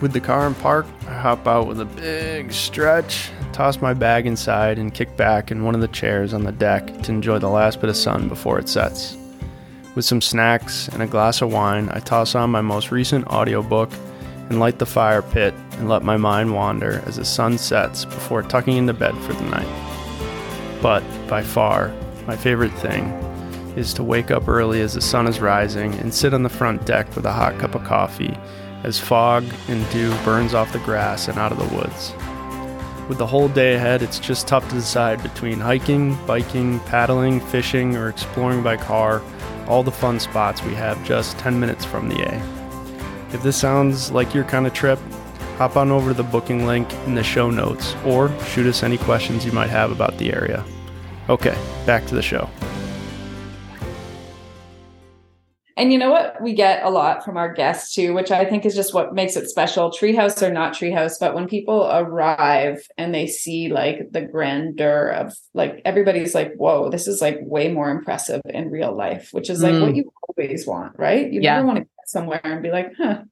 With the car in park, I hop out with a big stretch, toss my bag inside, and kick back in one of the chairs on the deck to enjoy the last bit of sun before it sets. With some snacks and a glass of wine, I toss on my most recent audiobook and light the fire pit and let my mind wander as the sun sets before tucking into bed for the night. But by far, my favorite thing is to wake up early as the sun is rising and sit on the front deck with a hot cup of coffee as fog and dew burns off the grass and out of the woods. With the whole day ahead, it's just tough to decide between hiking, biking, paddling, fishing, or exploring by car all the fun spots we have just 10 minutes from the A. If this sounds like your kind of trip, hop on over to the booking link in the show notes or shoot us any questions you might have about the area. Okay, back to the show. And you know what we get a lot from our guests too, which I think is just what makes it special. Treehouse or not treehouse, but when people arrive and they see like the grandeur of like everybody's like, whoa, this is like way more impressive in real life, which is like mm. what you always want, right? You yeah. never want to somewhere and be like, huh,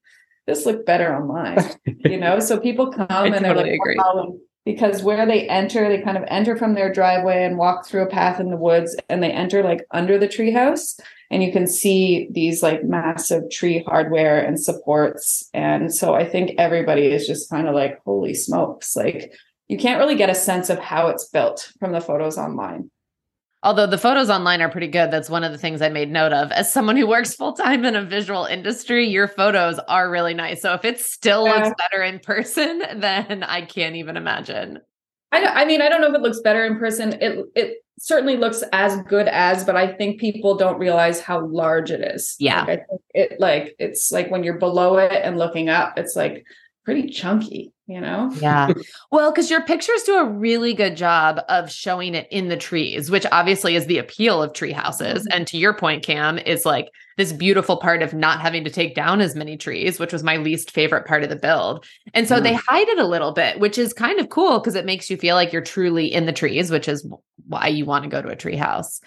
this looked better online, you know? [LAUGHS] So people come and they're like, wow. because where they enter, they kind of enter from their driveway and walk through a path in the woods and they enter like under the treehouse and you can see these like massive tree hardware and supports. And so I think everybody is just kind of like, holy smokes, like you can't really get a sense of how it's built from the photos online. Although the photos online are pretty good. That's one of the things I made note of. As someone who works full time in a visual industry, your photos are really nice. So if it still yeah. looks better in person, [LAUGHS] then I can't even imagine. I, I mean, I don't know if it looks better in person. It it certainly looks as good as, but I think people don't realize how large it is. Yeah. Like, I think it like it's like when you're below it and looking up, it's like pretty chunky, you know? Yeah. [LAUGHS] Well, because your pictures do a really good job of showing it in the trees, which obviously is the appeal of tree houses. Mhm. And to your point, Cam, is like this beautiful part of not having to take down as many trees, which was my least favorite part of the build. And so they hide it a little bit, which is kind of cool because it makes you feel like you're truly in the trees, which is why you want to go to a tree house.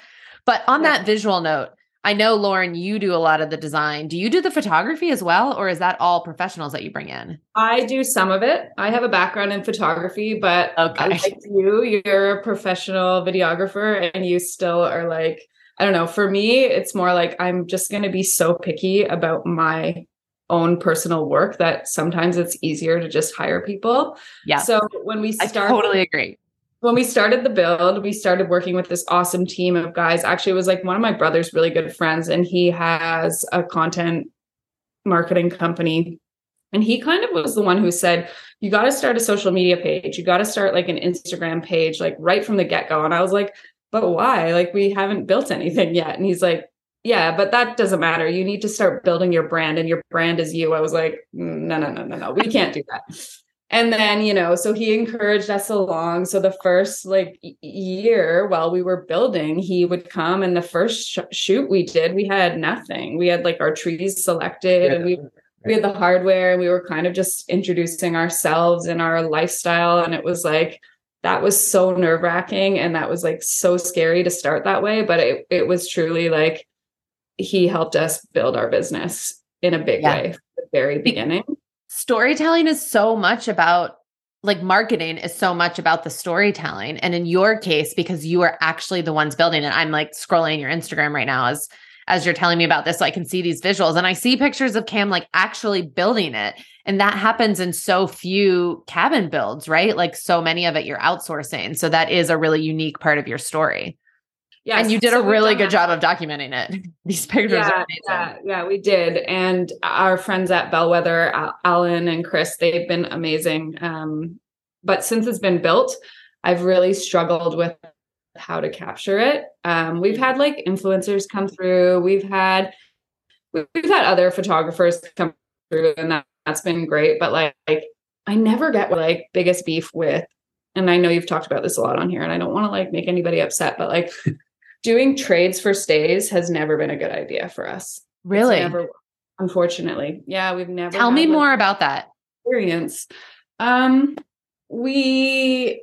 But on Yeah. that visual note, I know Lauren, you do a lot of the design. Do you do the photography as well, or is that all professionals that you bring in? I do some of it. I have a background in photography, but Okay. like you, you're a professional videographer and you still are like, I don't know. For me, it's more like I'm just going to be so picky about my own personal work that sometimes it's easier to just hire people. Yeah. So when we start, I start totally agree. When we started the build, we started working with this awesome team of guys. Actually, it was like one of my brother's really good friends, and he has a content marketing company. And he kind of was the one who said, You got to start a social media page. You got to start like an Instagram page, like right from the get go. And I was like, But why? Like, we haven't built anything yet. And he's like, Yeah, but that doesn't matter. You need to start building your brand, and your brand is you. I was like, mm, No, no, no, no, no. We can't do that and then you know so he encouraged us along. So the first like year while we were building he would come and the first sh- shoot we did we had nothing. We had like our trees selected and we we had the hardware and we were kind of just introducing ourselves and our lifestyle. And it was like that was so nerve-wracking and that was like so scary to start that way. But it, it was truly like he helped us build our business in a big Yeah. way the very beginning storytelling is so much about like marketing is so much about the storytelling. And in your case because you are actually the ones building it i'm like scrolling your instagram right now as as you're telling me about this so i can see these visuals. And i see pictures of cam like actually building it. And that happens in so few cabin builds right? Like so many of it you're outsourcing. So that is a really unique part of your story yeah and you did so a really good that. job of documenting it [LAUGHS] these pictures yeah, are amazing yeah, yeah, we did. And our friends at Bellwether, Alan and Chris, they've been amazing. Um, but since it's been built, I've really struggled with how to capture it. Um, we've had like influencers come through. We've had we've had other photographers come through, and that, that's been great. But like, like, I never get like biggest beef with. And I know you've talked about this a lot on here, and I don't want to like make anybody upset, but like doing trades for stays has never been a good idea for us. Really never, unfortunately. Yeah, we've never tell me more about that experience. Um, we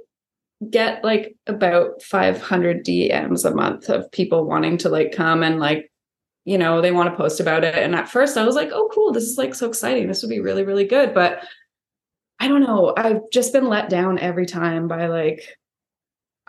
get like about 500 DMs a month of people wanting to like come and like, you know, they want to post about it. And at first I was like, oh, cool. This is like so exciting. This would be really, really good. But I don't know. I've just been let down every time by like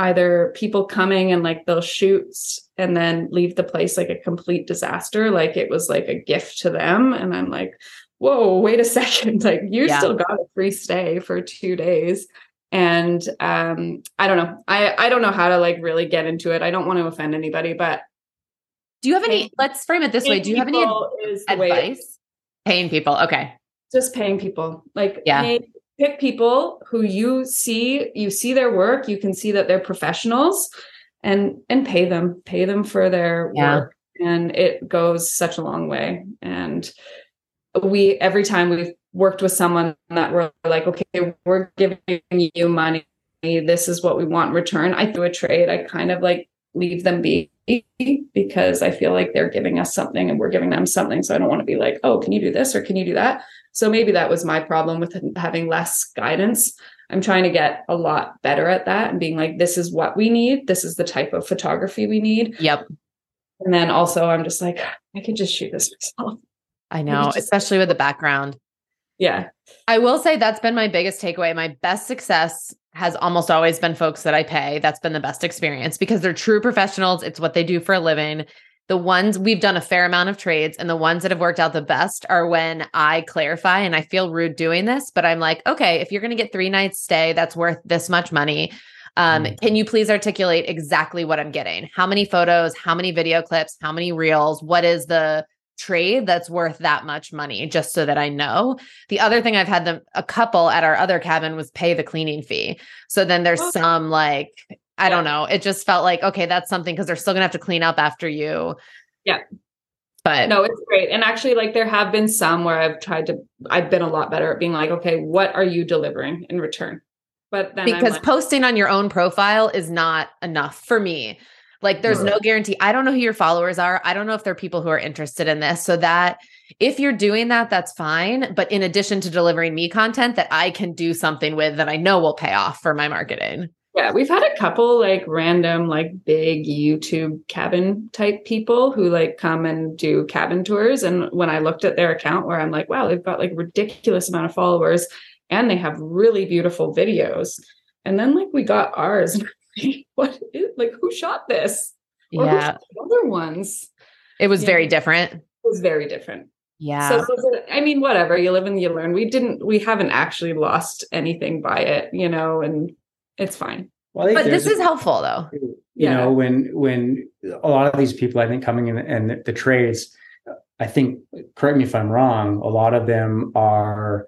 either people coming and like they'll shoot and then leave the place like a complete disaster. Like it was like a gift to them. And I'm like, whoa, wait a [LAUGHS] second. Like you Yeah. still got a free stay for two days. And um, I don't know. I, I don't know how to like really get into it. I don't want to offend anybody, but Do you have any? Let's frame it this way. Do you have any people is the way it- advice? Paying people. Okay. just paying people like Yeah. pay, pick people who you see you see their work you can see that they're professionals and and pay them pay them for their Yeah. work. And it goes such a long way. And we every time we've worked with someone that we're like okay we're giving you money. This is what we want in return. I do a trade. I kind of like leave them be because i feel like they're giving us something and we're giving them something. So i don't want to be like oh can you do this or can you do that so maybe that was my problem with having less guidance i'm trying to get a lot better at that and being like this is what we need this is the type of photography we need Yep. and then also i'm just like i could just shoot this myself I know, just- especially with the background. yeah I will say that's been my biggest takeaway. My best success has almost always been folks that I pay. That's been the best experience because they're true professionals. It's what they do for a living. The ones we've done a fair amount of trades, and the ones that have worked out the best are when I clarify and I feel rude doing this, but I'm like, okay, if you're going to get three nights stay, that's worth this much money. Um, Mm. can you please articulate exactly what I'm getting? How many photos? How many video clips? How many reels? What is the trade that's worth that much money? Just so that I know. The other thing I've had them a couple at our other cabin was pay the cleaning fee. So then there's Oh. some like I don't know. It just felt like, okay, that's something because they're still gonna have to clean up after you. Yeah. But no, it's great. And actually, like there have been some where I've tried to, I've been a lot better at being like, okay, what are you delivering in return? But then because like, posting on your own profile is not enough for me. Like there's no guarantee. I don't know who your followers are. I don't know if they're people who are interested in this. So that if you're doing that, that's fine. But in addition to delivering me content that I can do something with that I know will pay off for my marketing. Yeah, we've had a couple like random, like big YouTube cabin type people who like come and do cabin tours. And when I looked at their account, where I'm like, wow, they've got like ridiculous amount of followers and they have really beautiful videos. And then like we got ours. [LAUGHS] what is like who shot this? Or yeah. other ones. It was yeah. very different. It was very different. Yeah. So, so, I mean, whatever. You live and you learn. We didn't, we haven't actually lost anything by it, you know, and it's fine. Well, but this is helpful though. You yeah. know, when when a lot of these people, I think, coming in and the, the trades, I think, correct me if I'm wrong, a lot of them are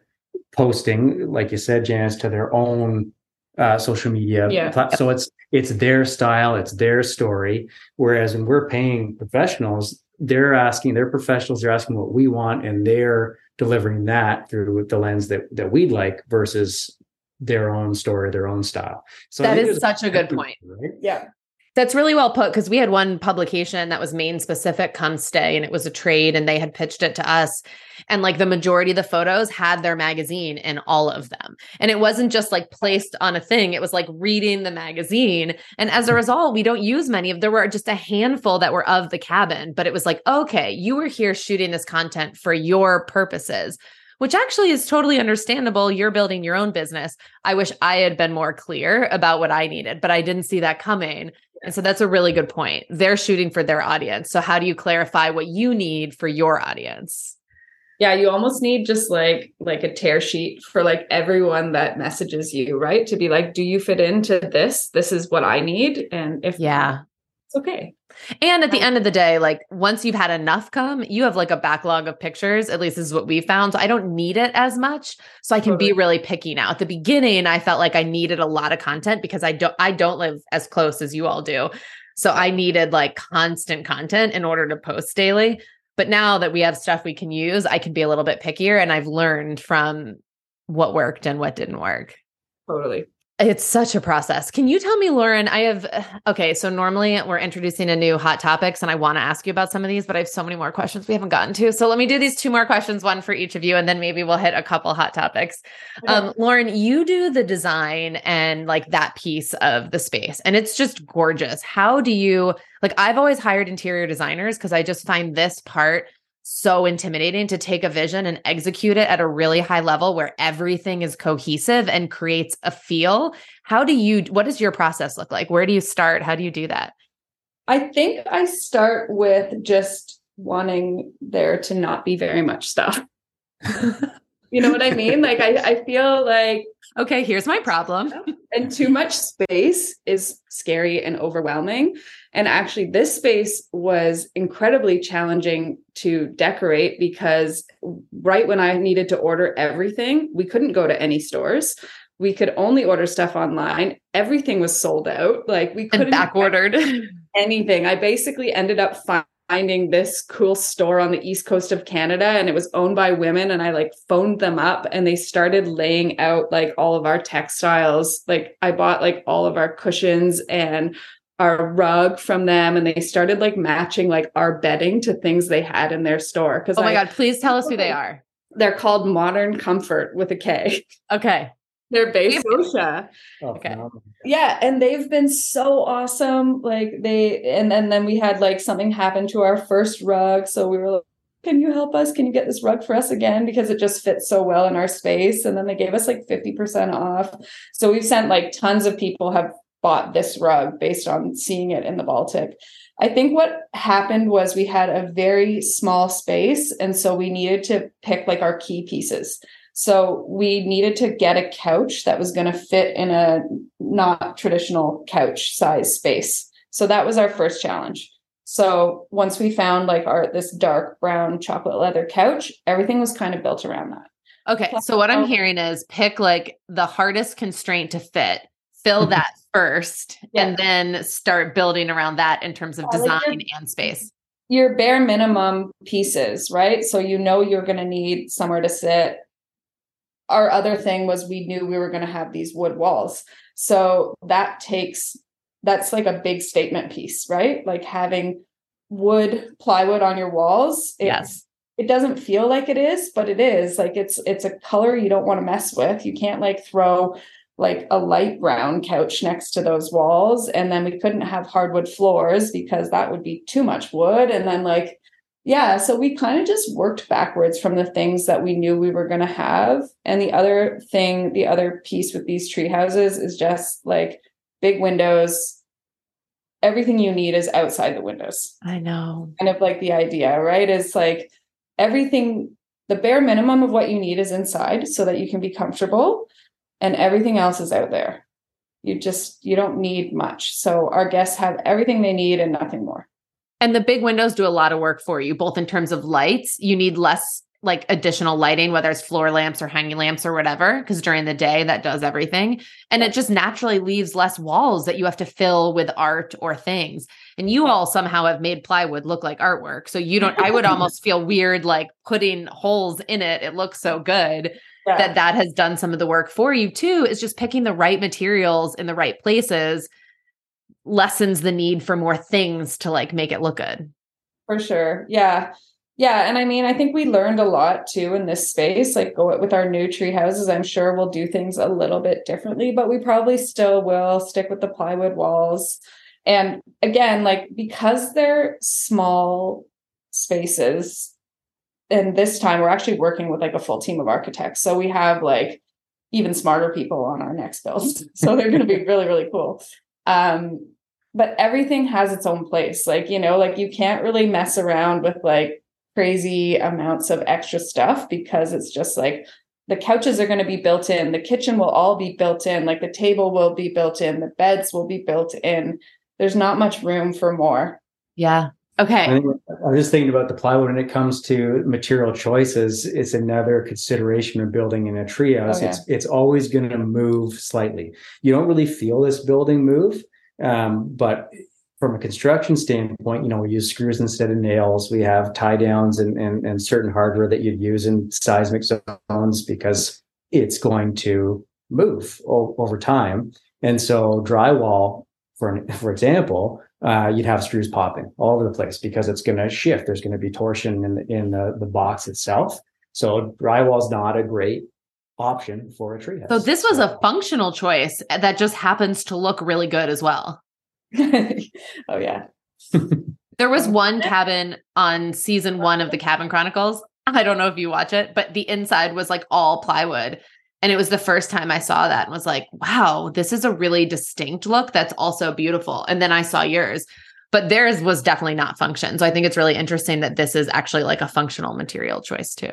posting, like you said, Janice, to their own uh, social media. Yeah. So it's it's their style, it's their story. Whereas when we're paying professionals, they're asking, they're professionals, they're asking what we want, and they're delivering that through the lens that that we'd like versus their own story, their own style. So that is such a good point. Right? Yeah. That's really well put because we had one publication that was Maine specific, come stay, and it was a trade, and they had pitched it to us. And like the majority of the photos had their magazine in all of them. And it wasn't just like placed on a thing, it was like reading the magazine. And as a hmm. result, we don't use many of there were just a handful that were of the cabin, but it was like, okay, you were here shooting this content for your purposes which actually is totally understandable. You're building your own business. I wish I had been more clear about what I needed, but I didn't see that coming. And so that's a really good point. They're shooting for their audience. So how do you clarify what you need for your audience? Yeah, you almost need just like like a tear sheet for like everyone that messages you, right? To be like, do you fit into this? This is what I need. And if yeah, it's okay. And at the um, end of the day, like once you've had enough come, you have like a backlog of pictures. At least this is what we found. So I don't need it as much. So I can totally. be really picky now. At the beginning, I felt like I needed a lot of content because I don't I don't live as close as you all do. So I needed like constant content in order to post daily. But now that we have stuff we can use, I can be a little bit pickier and I've learned from what worked and what didn't work. Totally. It's such a process. Can you tell me, Lauren? I have, okay, so normally we're introducing a new hot topics and I want to ask you about some of these, but I have so many more questions we haven't gotten to. So let me do these two more questions, one for each of you, and then maybe we'll hit a couple hot topics. Okay. Um, Lauren, you do the design and like that piece of the space, and it's just gorgeous. How do you, like, I've always hired interior designers because I just find this part so intimidating to take a vision and execute it at a really high level where everything is cohesive and creates a feel. How do you, what does your process look like? Where do you start? How do you do that? I think I start with just wanting there to not be very much stuff. [LAUGHS] you know what I mean? Like, I, I feel like, okay, here's my problem. [LAUGHS] and too much space is scary and overwhelming. And actually, this space was incredibly challenging to decorate because right when I needed to order everything, we couldn't go to any stores. We could only order stuff online. Everything was sold out. Like we couldn't back ordered [LAUGHS] anything. I basically ended up finding this cool store on the east coast of Canada and it was owned by women and I like phoned them up and they started laying out like all of our textiles like I bought like all of our cushions and our rug from them and they started like matching like our bedding to things they had in their store because oh my I, god please tell us who they [LAUGHS] are they're called Modern Komfort with a k okay they're based Scotia. Oh, okay. Yeah, and they've been so awesome. Like they, and, and then we had like something happen to our first rug, so we were like, "Can you help us? Can you get this rug for us again?" Because it just fits so well in our space. And then they gave us like fifty percent off. So we've sent like tons of people have bought this rug based on seeing it in the Baltic. I think what happened was we had a very small space. And so we needed to pick like our key pieces. So we needed to get a couch that was going to fit in a not traditional couch size space. So that was our first challenge. So once we found like our this dark brown chocolate leather couch, everything was kind of built around that. Okay. So what I'm hearing is pick like the hardest constraint to fit fill mm-hmm. that first yeah. and then start building around that in terms of design like and space. Your bare minimum pieces, right? So you know you're going to need somewhere to sit. Our other thing was we knew we were going to have these wood walls. So that takes that's like a big statement piece, right? Like having wood plywood on your walls. yes. It doesn't feel like it is, but it is. Like it's it's a color you don't want to mess with. You can't like throw like a light brown couch next to those walls. And then we couldn't have hardwood floors because that would be too much wood. And then like yeah so we kind of just worked backwards from the things that we knew we were going to have. And the other thing the other piece with these tree houses is just like big windows. Everything you need is outside the windows. I know. Kind of like the idea right? Is like everything the bare minimum of what you need is inside so that you can be comfortable and everything else is out there. You just you don't need much. So our guests have everything they need and nothing more. And the big windows do a lot of work for you, both in terms of lights. You need less like additional lighting, whether it's floor lamps or hanging lamps or whatever, because during the day that does everything. And it just naturally leaves less walls that you have to fill with art or things. And you all somehow have made plywood look like artwork. So you don't, I would [LAUGHS] almost feel weird like putting holes in it. It looks so good yeah. that that has done some of the work for you too is just picking the right materials in the right places lessens the need for more things to like make it look good. For sure. Yeah. Yeah and i mean i think we learned a lot too in this space like go with our new tree houses i'm sure we'll do things a little bit differently but we probably still will stick with the plywood walls. And again like because they're small spaces and this time we're actually working with like a full team of architects. So we have like even smarter people on our next builds. [LAUGHS] so they're going to be really, really cool. Um, but everything has its own place. Like, you know, like you can't really mess around with like crazy amounts of extra stuff because it's just like the couches are going to be built in, the kitchen will all be built in, like the table will be built in, the beds will be built in. There's not much room for more. Yeah. Okay. I am just thinking about the plywood when it comes to material choices. It's another consideration of building in a treehouse. Oh, yeah. It's it's always going to move slightly. You don't really feel this building move, um, but from a construction standpoint, you know, we use screws instead of nails. We have tie downs and, and, and certain hardware that you'd use in seismic zones because it's going to move o- over time. And so drywall, for an, for example, uh, you'd have screws popping all over the place because it's going to shift. There's going to be torsion in the, in the, the box itself. So drywall is not a great option for a treehouse. So this was a functional choice that just happens to look really good as well. [LAUGHS] oh yeah. [LAUGHS] there was one cabin on season 1 of the Cabin Chronicles. I don't know if you watch it, but the inside was like all plywood and it was the first time I saw that and was like, wow, this is a really distinct look that's also beautiful. And then I saw yours, but theirs was definitely not function. So I think it's really interesting that this is actually like a functional material choice too.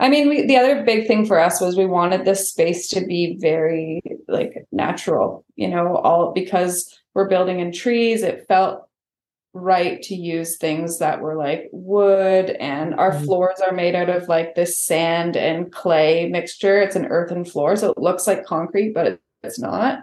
I mean, we, the other big thing for us was we wanted this space to be very like natural, you know, all because we're building in trees. It felt right to use things that were like wood and our mm-hmm. floors are made out of like this sand and clay mixture. It's an earthen floor so it looks like concrete but it's not.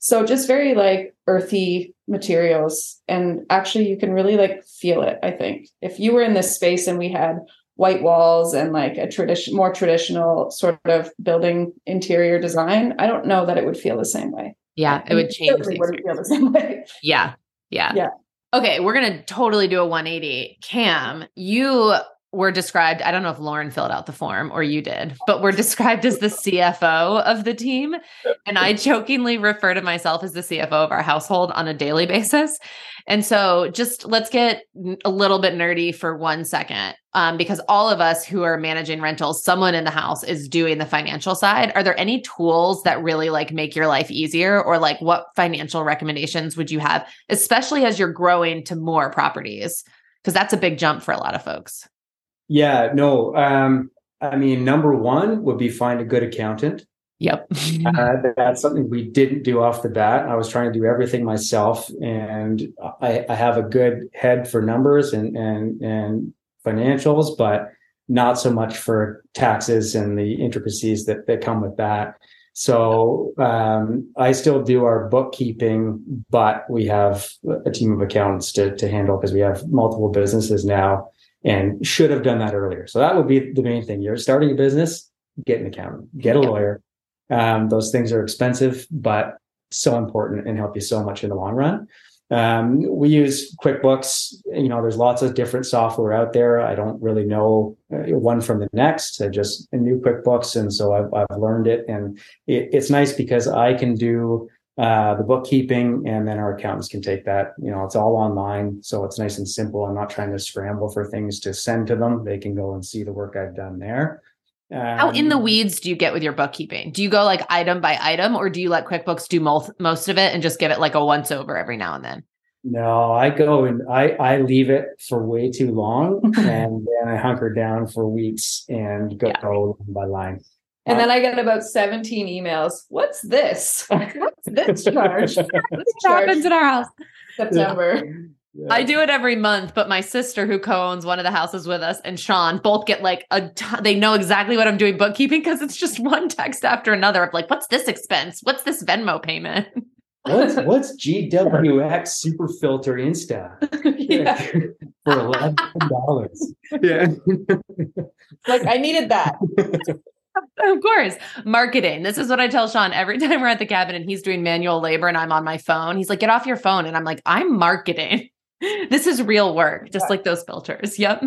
So just very like earthy materials and actually you can really like feel it i think. If you were in this space and we had white walls and like a tradition more traditional sort of building interior design i don't know that it would feel the same way. Yeah it would change it wouldn't feel the same way. Yeah yeah. Yeah Okay, we're going to totally do a 180. Cam, you were described, I don't know if Lauren filled out the form or you did, but we're described as the CFO of the team. And I jokingly refer to myself as the CFO of our household on a daily basis. And so just let's get a little bit nerdy for one second. Um, because all of us who are managing rentals, someone in the house is doing the financial side. Are there any tools that really like make your life easier or like what financial recommendations would you have, especially as you're growing to more properties? Because that's a big jump for a lot of folks. Yeah, no. Um, I mean, number one would be find a good accountant. Yep. uh, that's something we didn't do off the bat. I was trying to do everything myself, and I, I have a good head for numbers and and and financials, but not so much for taxes and the intricacies that that come with that. So um, I still do our bookkeeping, but we have a team of accountants to, to handle because we have multiple businesses now and should have done that earlier. So that would be the main thing. You're starting a business, get an accountant, get a lawyer. Um, those things are expensive, but so important and help you so much in the long run. Um, we use QuickBooks. You know, there's lots of different software out there. I don't really know uh, one from the next. I just a new QuickBooks, and so I've, I've learned it, and it, it's nice because I can do uh, the bookkeeping, and then our accountants can take that. You know, it's all online, so it's nice and simple. I'm not trying to scramble for things to send to them. They can go and see the work I've done there. Um, How in the um, weeds do you get with your bookkeeping? Do you go like item by item or do you let QuickBooks do most most of it and just give it like a once over every now and then? No, I go and I I leave it for way too long [LAUGHS] and then I hunker down for weeks and go, yeah. line by line. And then I get about 17 emails. What's this? [LAUGHS] What's this charge? [LAUGHS] this happens in our house. September. Yeah. Yeah. I do it every month, but my sister, who co-owns one of the houses with us, and Sean both get like a. T- they know exactly what I'm doing bookkeeping because it's just [LAUGHS] one text after another of like, "What's this expense? What's this Venmo payment?" what's what's GWX Super Filter Insta for eleven dollars? Yeah, like I needed that. [LAUGHS] of course. Marketing. This is what I tell Sean every [LAUGHS] time we're at the cabin and he's doing manual labor and I'm on my phone. He's like, get off your phone. And I'm like, I'm marketing. [LAUGHS] this is real work, just yeah. like those filters. Yep.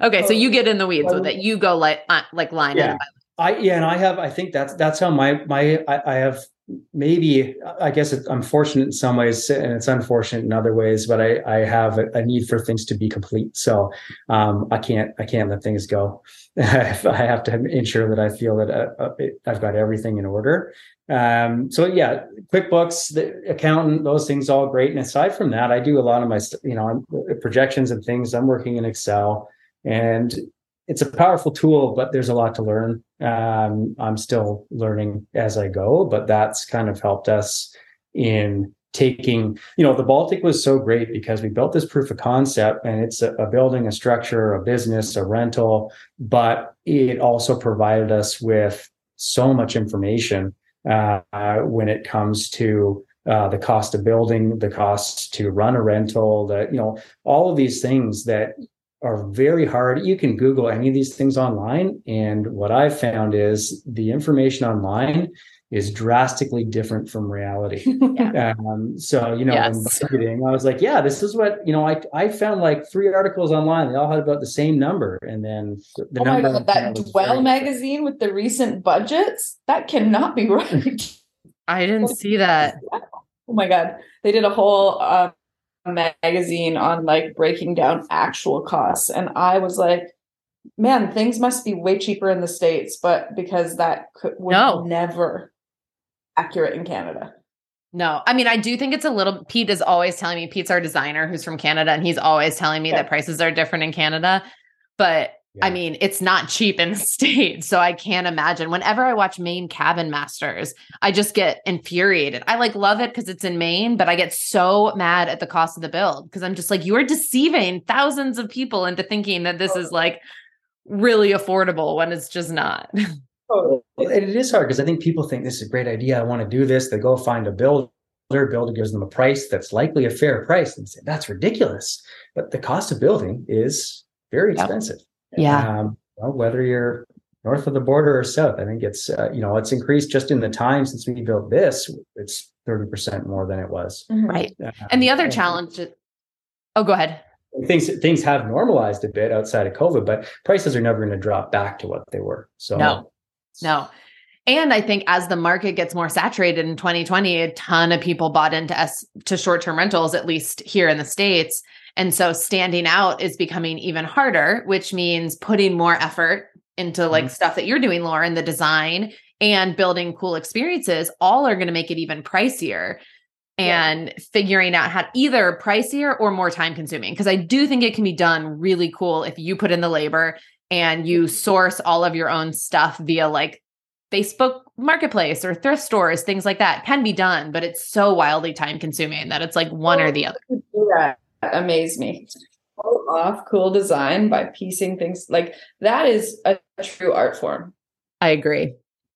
Okay, so you get in the weeds with it. You go like uh, like line yeah. I yeah, and I have. I think that's that's how my my I, I have maybe I guess I'm fortunate in some ways and it's unfortunate in other ways, but I I have a, a need for things to be complete. So um, I can't I can't let things go. [LAUGHS] I have to ensure that I feel that uh, uh I've got everything in order. Um, so yeah, QuickBooks, the accountant, those things all great. And aside from that, I do a lot of my, you know, projections and things. I'm working in Excel, and it's a powerful tool, but there's a lot to learn. Um, I'm still learning as I go, but that's kind of helped us in taking, you know, the Baltic was so great because we built this proof of concept and it's a, a building, a structure, a business, a rental, but it also provided us with so much information uh, when it comes to uh, the cost of building, the cost to run a rental, the you know all of these things that are very hard. You can Google any of these things online, and what I've found is the information online is drastically different from reality. [LAUGHS] Yeah. Um, so you know, yes. marketing, I was like, yeah, this is what you know. I I found like three articles online. They all had about the same number, and then the oh number. my god, that Dwell magazine with the recent budgets that cannot be [LAUGHS] right. I didn't see that. [LAUGHS] Oh my god, they did a whole um, magazine on like breaking down actual costs, and I was like man, things must be way cheaper in the States, but because that could would no. never accurate in Canada. No, I mean, I do think it's a little. Pete is always telling me, Pete's our designer who's from Canada, and he's always telling me yeah. that prices are different in Canada. But yeah. I mean, it's not cheap in the [LAUGHS] States. So I can't imagine. Whenever I watch Maine Cabin Masters, I just get infuriated. I like love it because it's in Maine, but I get so mad at the cost of the build because I'm just like, you're deceiving thousands of people into thinking that this is like really affordable when it's just not. [LAUGHS] it is hard because I think people think this is a great idea. I want to do this. They go find a builder. Builder gives them a price that's likely a fair price, and say that's ridiculous. But the cost of building is very expensive. Yeah. Um, well, whether you're north of the border or south, I think it's uh, you know it's increased just in the time since we built this. It's thirty percent more than it was. Mm-hmm. Right. Um, and the other challenge. Oh, go ahead things things have normalized a bit outside of COVID, but prices are never going to drop back to what they were. So no, no. And I think as the market gets more saturated in 2020, a ton of people bought into S to short-term rentals, at least here in the States. And so standing out is becoming even harder, which means putting more effort into like mm-hmm. stuff that you're doing, Lauren, the design and building cool experiences, all are going to make it even pricier. And yeah. figuring out how either pricier or more time consuming. Because I do think it can be done really cool if you put in the labor and you source all of your own stuff via like Facebook marketplace or thrift stores, things like that can be done, but it's so wildly time consuming that it's like one or the other. Yeah, amaze me. Pull off cool design by piecing things like that is a true art form. I agree.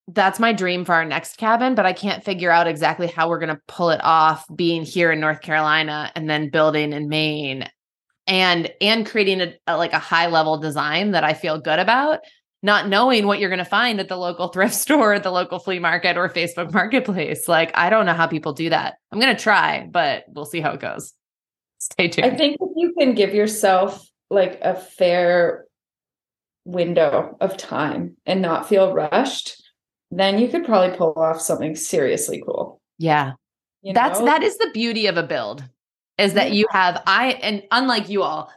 that's my dream for our next cabin, but I can't figure out exactly how we're going to pull it off being here in North Carolina and then building in Maine and and creating a, a like a high level design that I feel good about, not knowing what you're going to find at the local [LAUGHS] thrift store, the local flea market or Facebook [LAUGHS] marketplace. Like I don't know how people do that. I'm going to try, but we'll see how it goes. Stay tuned. I think if you can give yourself like a fair window of time and not feel rushed, then you could probably pull off something seriously cool. Yeah. you That's know? that is the beauty of a build is that you have I and unlike you all,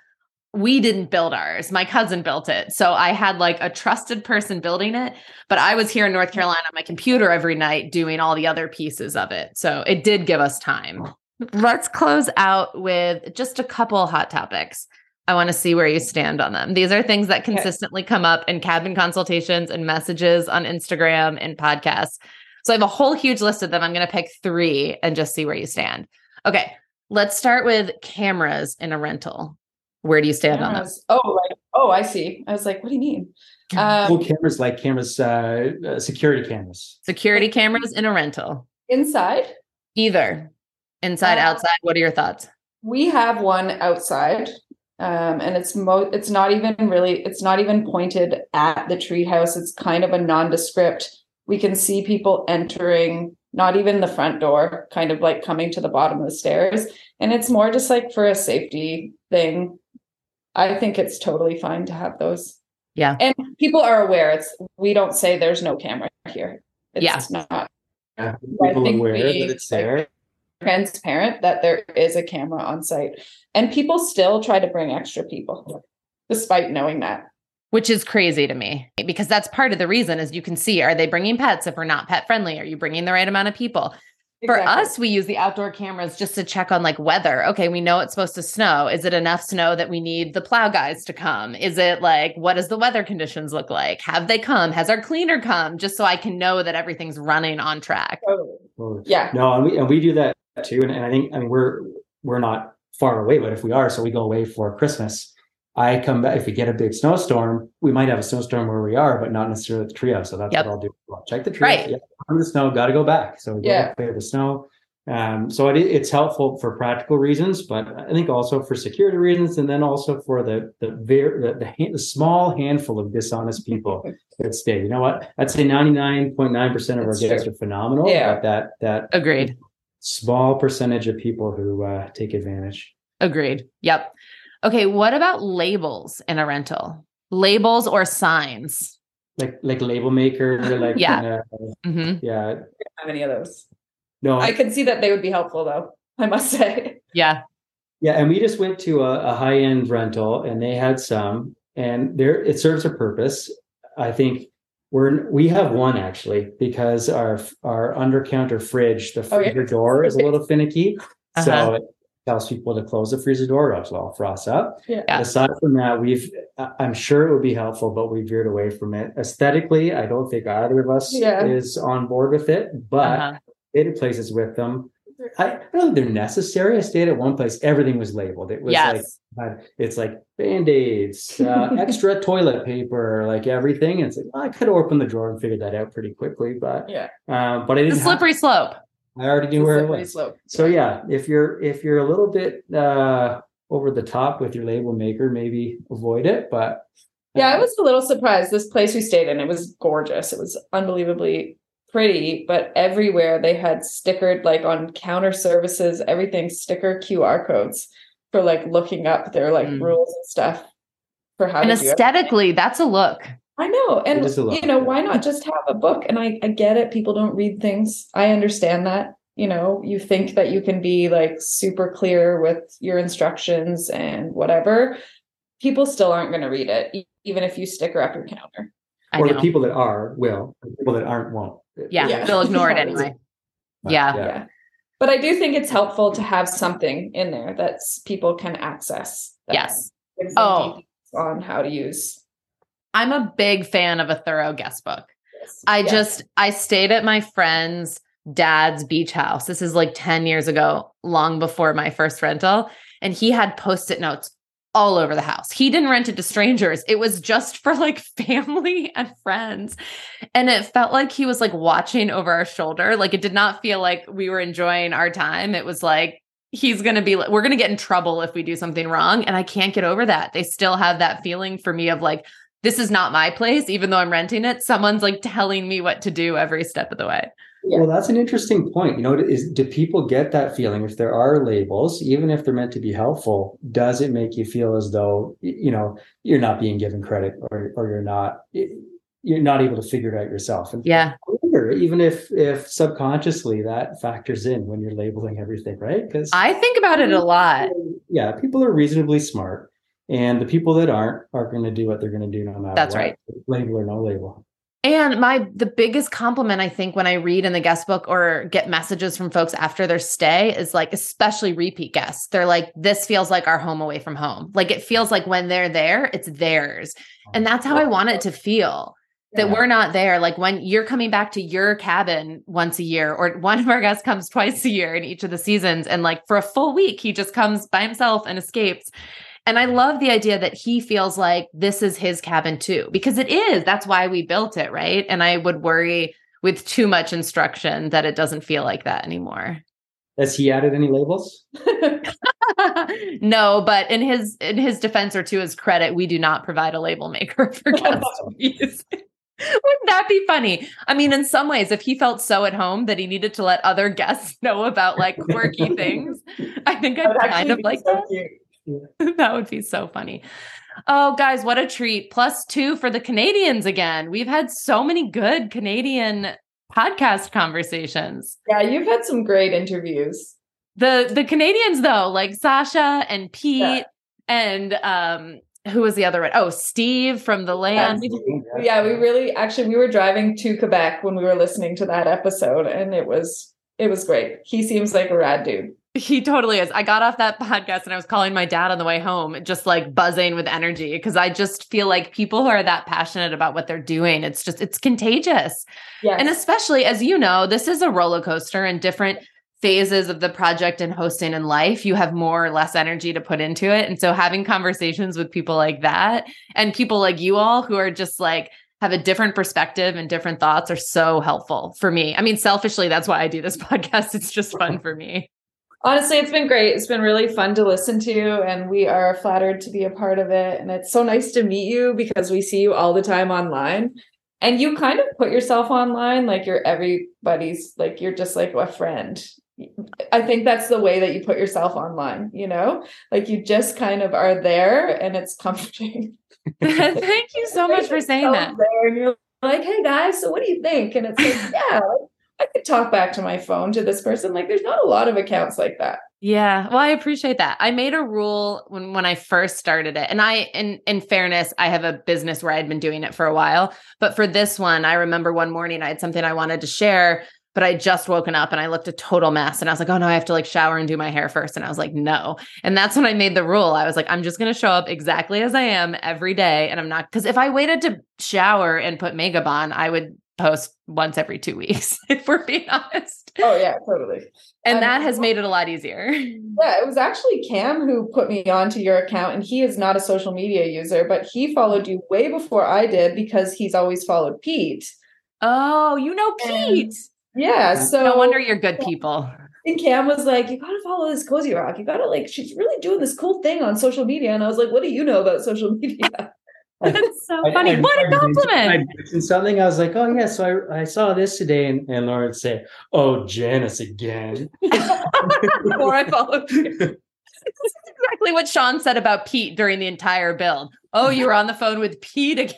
we didn't build ours. My cousin built it. So I had like a trusted person building it, but I was here in North mm-hmm. Carolina on my computer every night doing all the other pieces of it. So it did give us time. Let's close out with just a couple hot topics. I want to see where you stand on them. These are things that consistently come up in cabin consultations and messages on Instagram and podcasts. So I have a whole huge list of them. I'm going to pick three and just see where you stand. Okay, let's start with cameras in a rental. Where do you stand on Cameras. Oh, like oh, I see. I was like, what do you mean? Um, Cool cameras like cameras, uh, uh, security cameras. Security cameras in a rental. inside, Either inside, Uh, outside. What are your thoughts? we have one outside. Um, and it's mo it's not even really it's not even pointed at the treehouse. It's kind of a nondescript. We can see people entering, not even the front door, kind of like coming to the bottom of the stairs. And it's more just like for a safety thing. I think it's totally fine to have those. Yeah. And people are aware. It's we don't say there's no camera here. It's Yeah. not Yeah, I people think aware we, that it's like, there. Transparent that there is a camera on site. And people still try to bring extra people despite knowing that. Which is crazy to me because that's part of the reason is you can see are they bringing pets if we're not pet friendly? Are you bringing the right amount of people? For us, we use the outdoor cameras just to check on like weather. Okay, we know it's supposed to snow. Is it enough snow that we need the plow guys to come? Is it like what does the weather conditions look like? Have they come? Has our cleaner come? Just so I can know that everything's running on track. Totally. Totally. Yeah. No, and we and we do that too. And, and I think I mean we're we're not far away, but if we are, so we go away for Christmas. I come back if we get a big snowstorm, we might have a snowstorm where we are, but not necessarily the trio. So that's Yep. what I'll do. I'll check the treehouse. Right. Yeah, the snow, got to go back. So we go Yeah. clear the snow. Um, so it, it's helpful for practical reasons, but I think also for security reasons, and then also for the the very the, the, hand, the small handful of dishonest people [LAUGHS] that stay. You know what? I'd say ninety nine point nine percent of our That's guests true. are phenomenal. Yeah. But that that Agreed. Small percentage of people who uh, take advantage. Agreed. Yep. Okay, what about labels in a rental? Labels or signs? Like like label maker, [LAUGHS] like Yeah. uh, hmm yeah. Have any of those? No, I could see that they would be helpful though, I must say. [LAUGHS] Yeah. yeah, and we just went to a, a high end rental, and they had some, and there it serves a purpose. I think we're we have one actually because our our under counter fridge, the Oh, yeah. freezer door is a little finicky, Uh-huh. so it tells people to close the freezer door, or else it'll frost up. Yeah. Yeah. Aside from that, we've I- I'm sure it would be helpful, but we veered away from it. Aesthetically, I don't think either of us Yeah. is on board with it, but Uh-huh. it places with them. I I don't think they're necessary. I stayed at one place, everything was labeled. It was like Yes. had- it's like band-aids, uh, [LAUGHS] extra toilet paper, like everything. And it's like, well, I could have opened the drawer and figured that out pretty quickly, but Yeah. um, but I the didn't have slippery slope. I already knew where it was. slope. So yeah, if you're if you're a little bit uh over the top with your label maker, maybe avoid it. But Yeah, I uh, was a little surprised. This place we stayed in, it was gorgeous. It was unbelievably pretty, but everywhere they had stickered, like on counter services, everything sticker QR codes for like looking up their like Mm. rules and stuff for how And to do aesthetically, that's a look. I know. And is a lot, you know, why not [LAUGHS] just have a book? And I, I get it. People don't read things. I understand that. You know, you think that you can be like super clear with your instructions and whatever. People still aren't going to read it, even if you sticker up your counter. I or know. the people that are will, the people that aren't won't. yeah, Yeah. they'll ignore it [LAUGHS] anyway. But, Yeah. Yeah. But I do think it's helpful to have something in there that people can access. that Yes. Oh. on how to use. I'm a big fan of a thorough guest book. this. I Yeah. just I stayed at my friend's dad's beach house. This is like 10 years ago, long before my first rental, and he had post-it notes all over the house. He didn't rent it to strangers. It was just for like [LAUGHS] family and friends. And it felt like he was like watching over our shoulder. Like it did not feel like we were enjoying our time. It was like he's going to be we're going to get in trouble if we do something wrong and I can't get over that. They still have that feeling for me of like this is not my place even though I'm renting it. Someone's like telling me what to do every step of the way. Yeah. Well, that's an interesting point. You know, is do people get that feeling if there are labels, even if they're meant to be helpful? Does it make you feel as though you know you're not being given credit, or or you're not you're not able to figure it out yourself? And yeah, wonder, even if if subconsciously that factors in when you're labeling everything, right? Because I think about it a lot. Yeah, people are reasonably smart, and the people that aren't are going to do what they're going to do no matter. That's what, right. Label or no label. And my the biggest compliment I think when I read in the guest book or get messages from folks after their stay is like especially repeat guests. They're like this feels like our home away from home. Like it feels like when they're there, it's theirs. Oh, and that's how I want it to feel. That yeah. we're not there like when you're coming back to your cabin once a year or [LAUGHS] one of our guests comes twice a year in each of the seasons and like for a full week he just comes by himself and escapes and I love the idea that he feels like this is his cabin too, because it is. That's why we built it, right? And I would worry with too much instruction that it doesn't feel like that anymore. Has he added any labels? [LAUGHS] no, but in his in his defense or to his credit, we do not provide a label maker [LAUGHS] for oh, guests. [LAUGHS] Wouldn't that be funny? I mean, in some ways, if he felt so at home that he needed to let other guests know about like quirky things, I think I'd kind of like so that. Cute. [LAUGHS] that would be so funny. Oh, guys, what a treat. Plus two for the Canadians again. We've had so many good Canadian podcast conversations. Yeah, you've had some great interviews. The the Canadians though, like Sasha and Pete yeah. and um who was the other one? Oh, Steve from the land. Yeah, yeah, we really actually we were driving to Quebec when we were listening to that episode and it was it was great. He seems like a rad dude. He totally is. I got off that podcast and I was calling my dad on the way home, just like buzzing with energy because I just feel like people who are that passionate about what they're doing, it's just, it's contagious. Yes. And especially as you know, this is a roller coaster and different phases of the project and hosting in life, you have more or less energy to put into it. And so having conversations with people like that and people like you all who are just like, have a different perspective and different thoughts are so helpful for me. I mean, selfishly, that's why I do this [LAUGHS] podcast. It's just fun [LAUGHS] for me honestly it's been great. It's been really fun to listen to and we are flattered to be a part of it. And it's so nice to meet you because we see you all the time online. And you kind of put yourself online like you're everybody's like you're just like a friend. I think that's the way that you put yourself online you know? Like you just kind of are there and it's comforting. [LAUGHS] [LAUGHS] Thank you so much for saying that. And you're like hey guys so what do you think? And it's like [LAUGHS] yeah talk back to my phone to this person. Like there's not a lot of accounts like that. Yeah. Well, I appreciate that. I made a rule when when I first started it. And I in in fairness, I have a business where I'd been doing it for a while. But for this one, I remember one morning I had something I wanted to share, but I just woken up and I looked a total mess. And I was like, oh no, I have to like shower and do my hair first. And I was like, no. And that's when I made the rule. I was like, I'm just gonna show up exactly as I am every day. And I'm not because if I waited to shower and put makeup on, I would post once every two weeks, [LAUGHS] if we're being honest. Oh, yeah, totally. And um, that has made it a lot easier. [LAUGHS] Yeah, it was actually Cam who put me onto your account, and he is not a social media user, but he followed you way before I did because he's always followed Pete. Oh, you know Pete. And yeah. So no wonder you're good people. And Cam was like, You gotta follow this cozy rock. You gotta like, she's really doing this cool thing on social media. And I was like, What do you know about social [LAUGHS] media? That's so funny. I, what a compliment. I something I was like, oh yeah, so I, I saw this today, and, and Lauren would say, Oh, Janice again. [LAUGHS] Before I followed you [LAUGHS] exactly what Sean said about Pete during the entire build. Oh, you were on the phone with Pete again.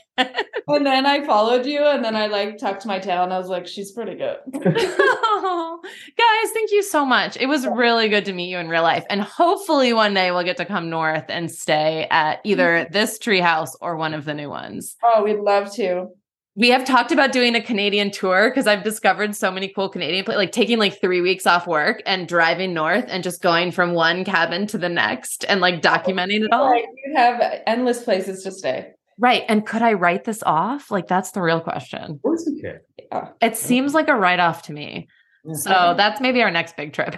and then I followed you, and then I like tucked my tail, and I was like, "She's pretty good." oh, [LAUGHS] guys, thank you so much. It was really good to meet you in real life, and hopefully one day we'll get to come north and stay at either mm-hmm. this treehouse or one of the new ones. Oh, we'd love to we have talked about doing a Canadian tour because I've discovered so many cool Canadian places, like taking like three weeks off work and driving north and just going from one cabin to the next and like documenting it all. Like you have endless places to stay. Right. And could I write this off? Like that's the real question. Of course you can. Yeah. It seems like a write off to me. Yeah. So that's maybe our next big trip.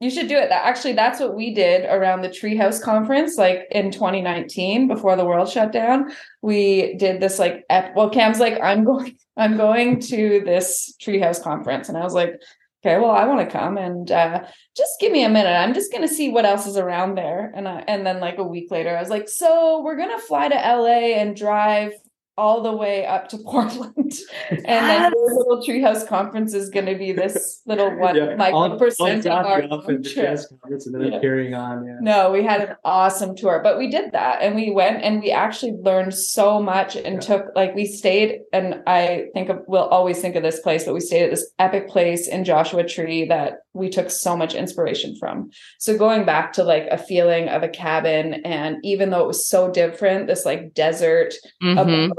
You should do it. Actually, that's what we did around the Treehouse conference, like in 2019, before the world shut down. We did this like, ep- well, Cam's like, I'm going, I'm going to this Treehouse conference, and I was like, okay, well, I want to come, and uh, just give me a minute. I'm just gonna see what else is around there, and I, and then like a week later, I was like, so we're gonna fly to LA and drive all the way up to [LAUGHS] Portland. and then the little treehouse conference is going to be this [LAUGHS] little one Yeah, like I'll- one percent of our drop you off at the trip. jazz conference and then Yeah. carrying on. Yeah. No, we had an awesome tour, but we did that and we went and we actually learned so much and Yeah. took like we stayed and I think of we'll always think of this place, but we stayed at this epic place in Joshua Tree that we took so much inspiration from. So going back to like a feeling of a cabin and even though it was so different, this like desert Mhm. abode,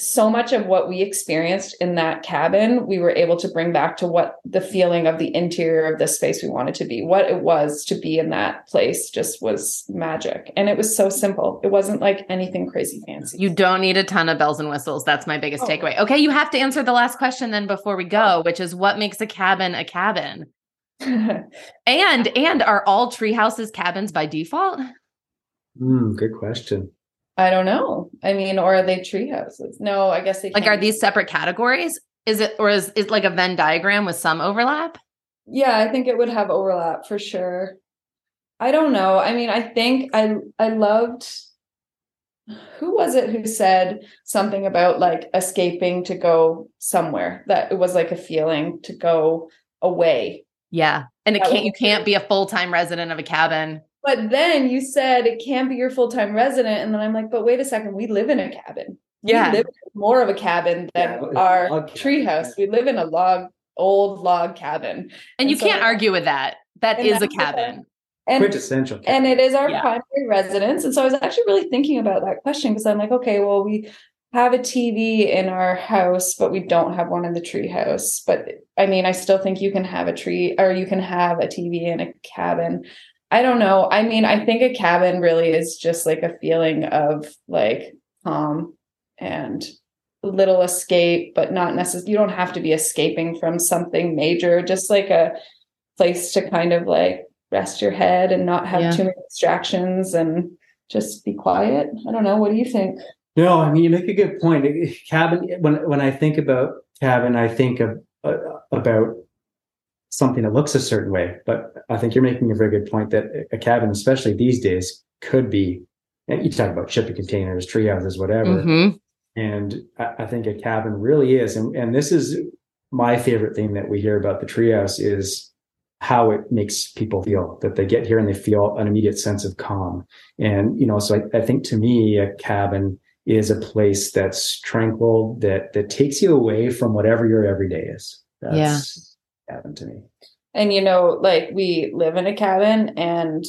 so much of what we experienced in that cabin we were able to bring back to what the feeling of the interior of the space we wanted to be what it was to be in that place just was magic and it was so simple it wasn't like anything crazy fancy You don't need a ton of bells and whistles. That's my biggest Oh. takeaway. Okay, you have to answer the last question then before we go, which is what makes a cabin a cabin? [LAUGHS] And and are all tree houses cabins by default? Mm, good question. I don't know i mean or are they tree houses no i guess they Like can't are these separate categories? Is it or is it like a Venn diagram with some overlap? yeah i think it would have overlap for sure i don't know i mean i think i i loved who was it who said something about like escaping to go somewhere that it was like a feeling to go away Yeah. And it can't you can't be a full-time resident of a cabin. But then you said it can't be your full-time resident and then i'm like but wait a second we live in a cabin Yeah. we live in more of a cabin than Yeah, our log cabin, treehouse we live in a log old log cabin And And you so- can't argue with that. that is a cabin. and Quintessential. and it is our Yeah. primary residence and so i was actually really thinking about that question because i'm like okay well we have a tv in our house but we don't have one in the tree house but i mean i still think you can have a tree or you can have a tv in a cabin i don't know i mean i think a cabin really is just like a feeling of like calm and little escape but not necessarily you don't have to be escaping from something major just like a place to kind of like rest your head and not have Yeah. too many distractions and just be quiet. I don't know. What do you think? No, I mean you make a good point. Cabin. When when I think about cabin, I think of uh, about something that looks a certain way. But I think you're making a very good point that a cabin, especially these days, could be. and You talk about shipping containers, tree houses, whatever. Mhm. And I, I think a cabin really is, and and this is my favorite thing that we hear about the treehouse is how it makes people feel that they get here and they feel an immediate sense of calm. And you know, so I, I think to me, a cabin is a place that's tranquil that that takes you away from whatever your everyday is. That's cabin to me. And you know, like we live in a cabin and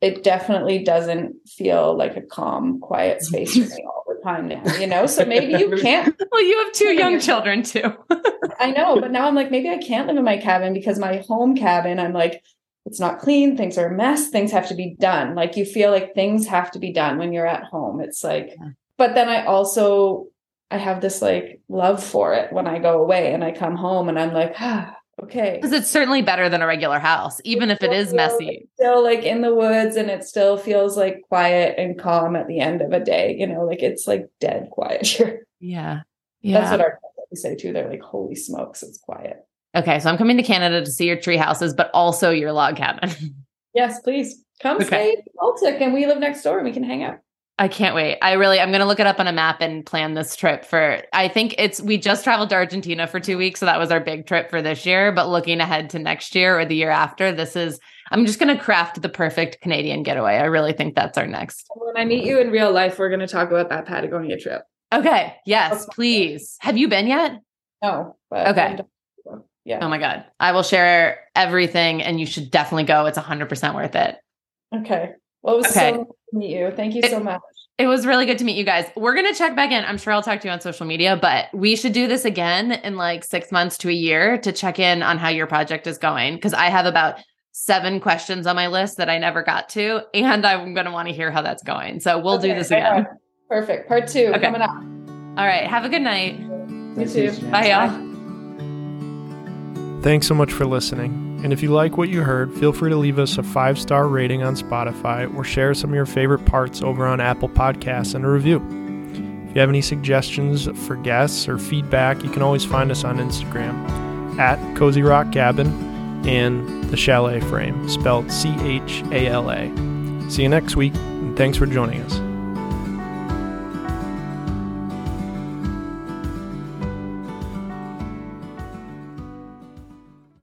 it definitely doesn't feel like a calm, quiet [LAUGHS] space for me all the time now, you know? So maybe you [LAUGHS] can't Well, you have two young children too. [LAUGHS] I know, but now I'm like, maybe I can't live in my cabin because my home cabin, I'm like, it's not clean, things are a mess, things have to be done. Like you feel like things have to be done when you're at home. It's like, Yeah. but then I also I have this like love for it when I go away and I come home and I'm like, [SIGHS] ah, okay. Because it's certainly better than a regular house, even if it is messy. Still like in the woods and it still feels like quiet and calm at the end of a day, you know, like it's like dead quiet [LAUGHS] here. Yeah. Yeah. That's what our family say too. They're like, holy smokes, it's quiet. okay. So I'm coming to Canada to see your tree houses, but also your log cabin. [LAUGHS] Yes, please come Okay. stay in Baltic and we live next door and we can hang out. I can't wait. I really, I'm going to look it up on a map and plan this trip for, I think it's, we just traveled to Argentina for two weeks. So that was our big trip for this year. But looking ahead to next year or the year after, this is, I'm just going to craft the perfect Canadian getaway. I really think that's our next. When I meet you in real life, we're going to talk about that Patagonia trip. Okay. Yes, please. Have you been yet? No, but Okay. Oh yeah. Oh my God. I will share everything and you should definitely go. It's 100% worth it. Okay. Well, it was Okay. so meet you. Thank you It- so much. It was really good to meet you guys. We're going to check back in. I'm sure I'll talk to you on social media, but we should do this again in like six months to a year to check in on how your project is going. Cause I have about seven questions on my list that I never got to, and I'm going to want to hear how that's going. So we'll do this again. Perfect. Part two Okay. coming up. All right. Have a good night. You too. Bye, y'all. Thanks so much for listening. And if you like what you heard, feel free to leave us a five star rating on Spotify or share some of your favorite parts over on Apple Podcasts and a review. If you have any suggestions for guests or feedback, you can always find us on Instagram at Cozy Rock Cabin and the Chalet Frame, spelled C H A L A. See you next week, and thanks for joining us.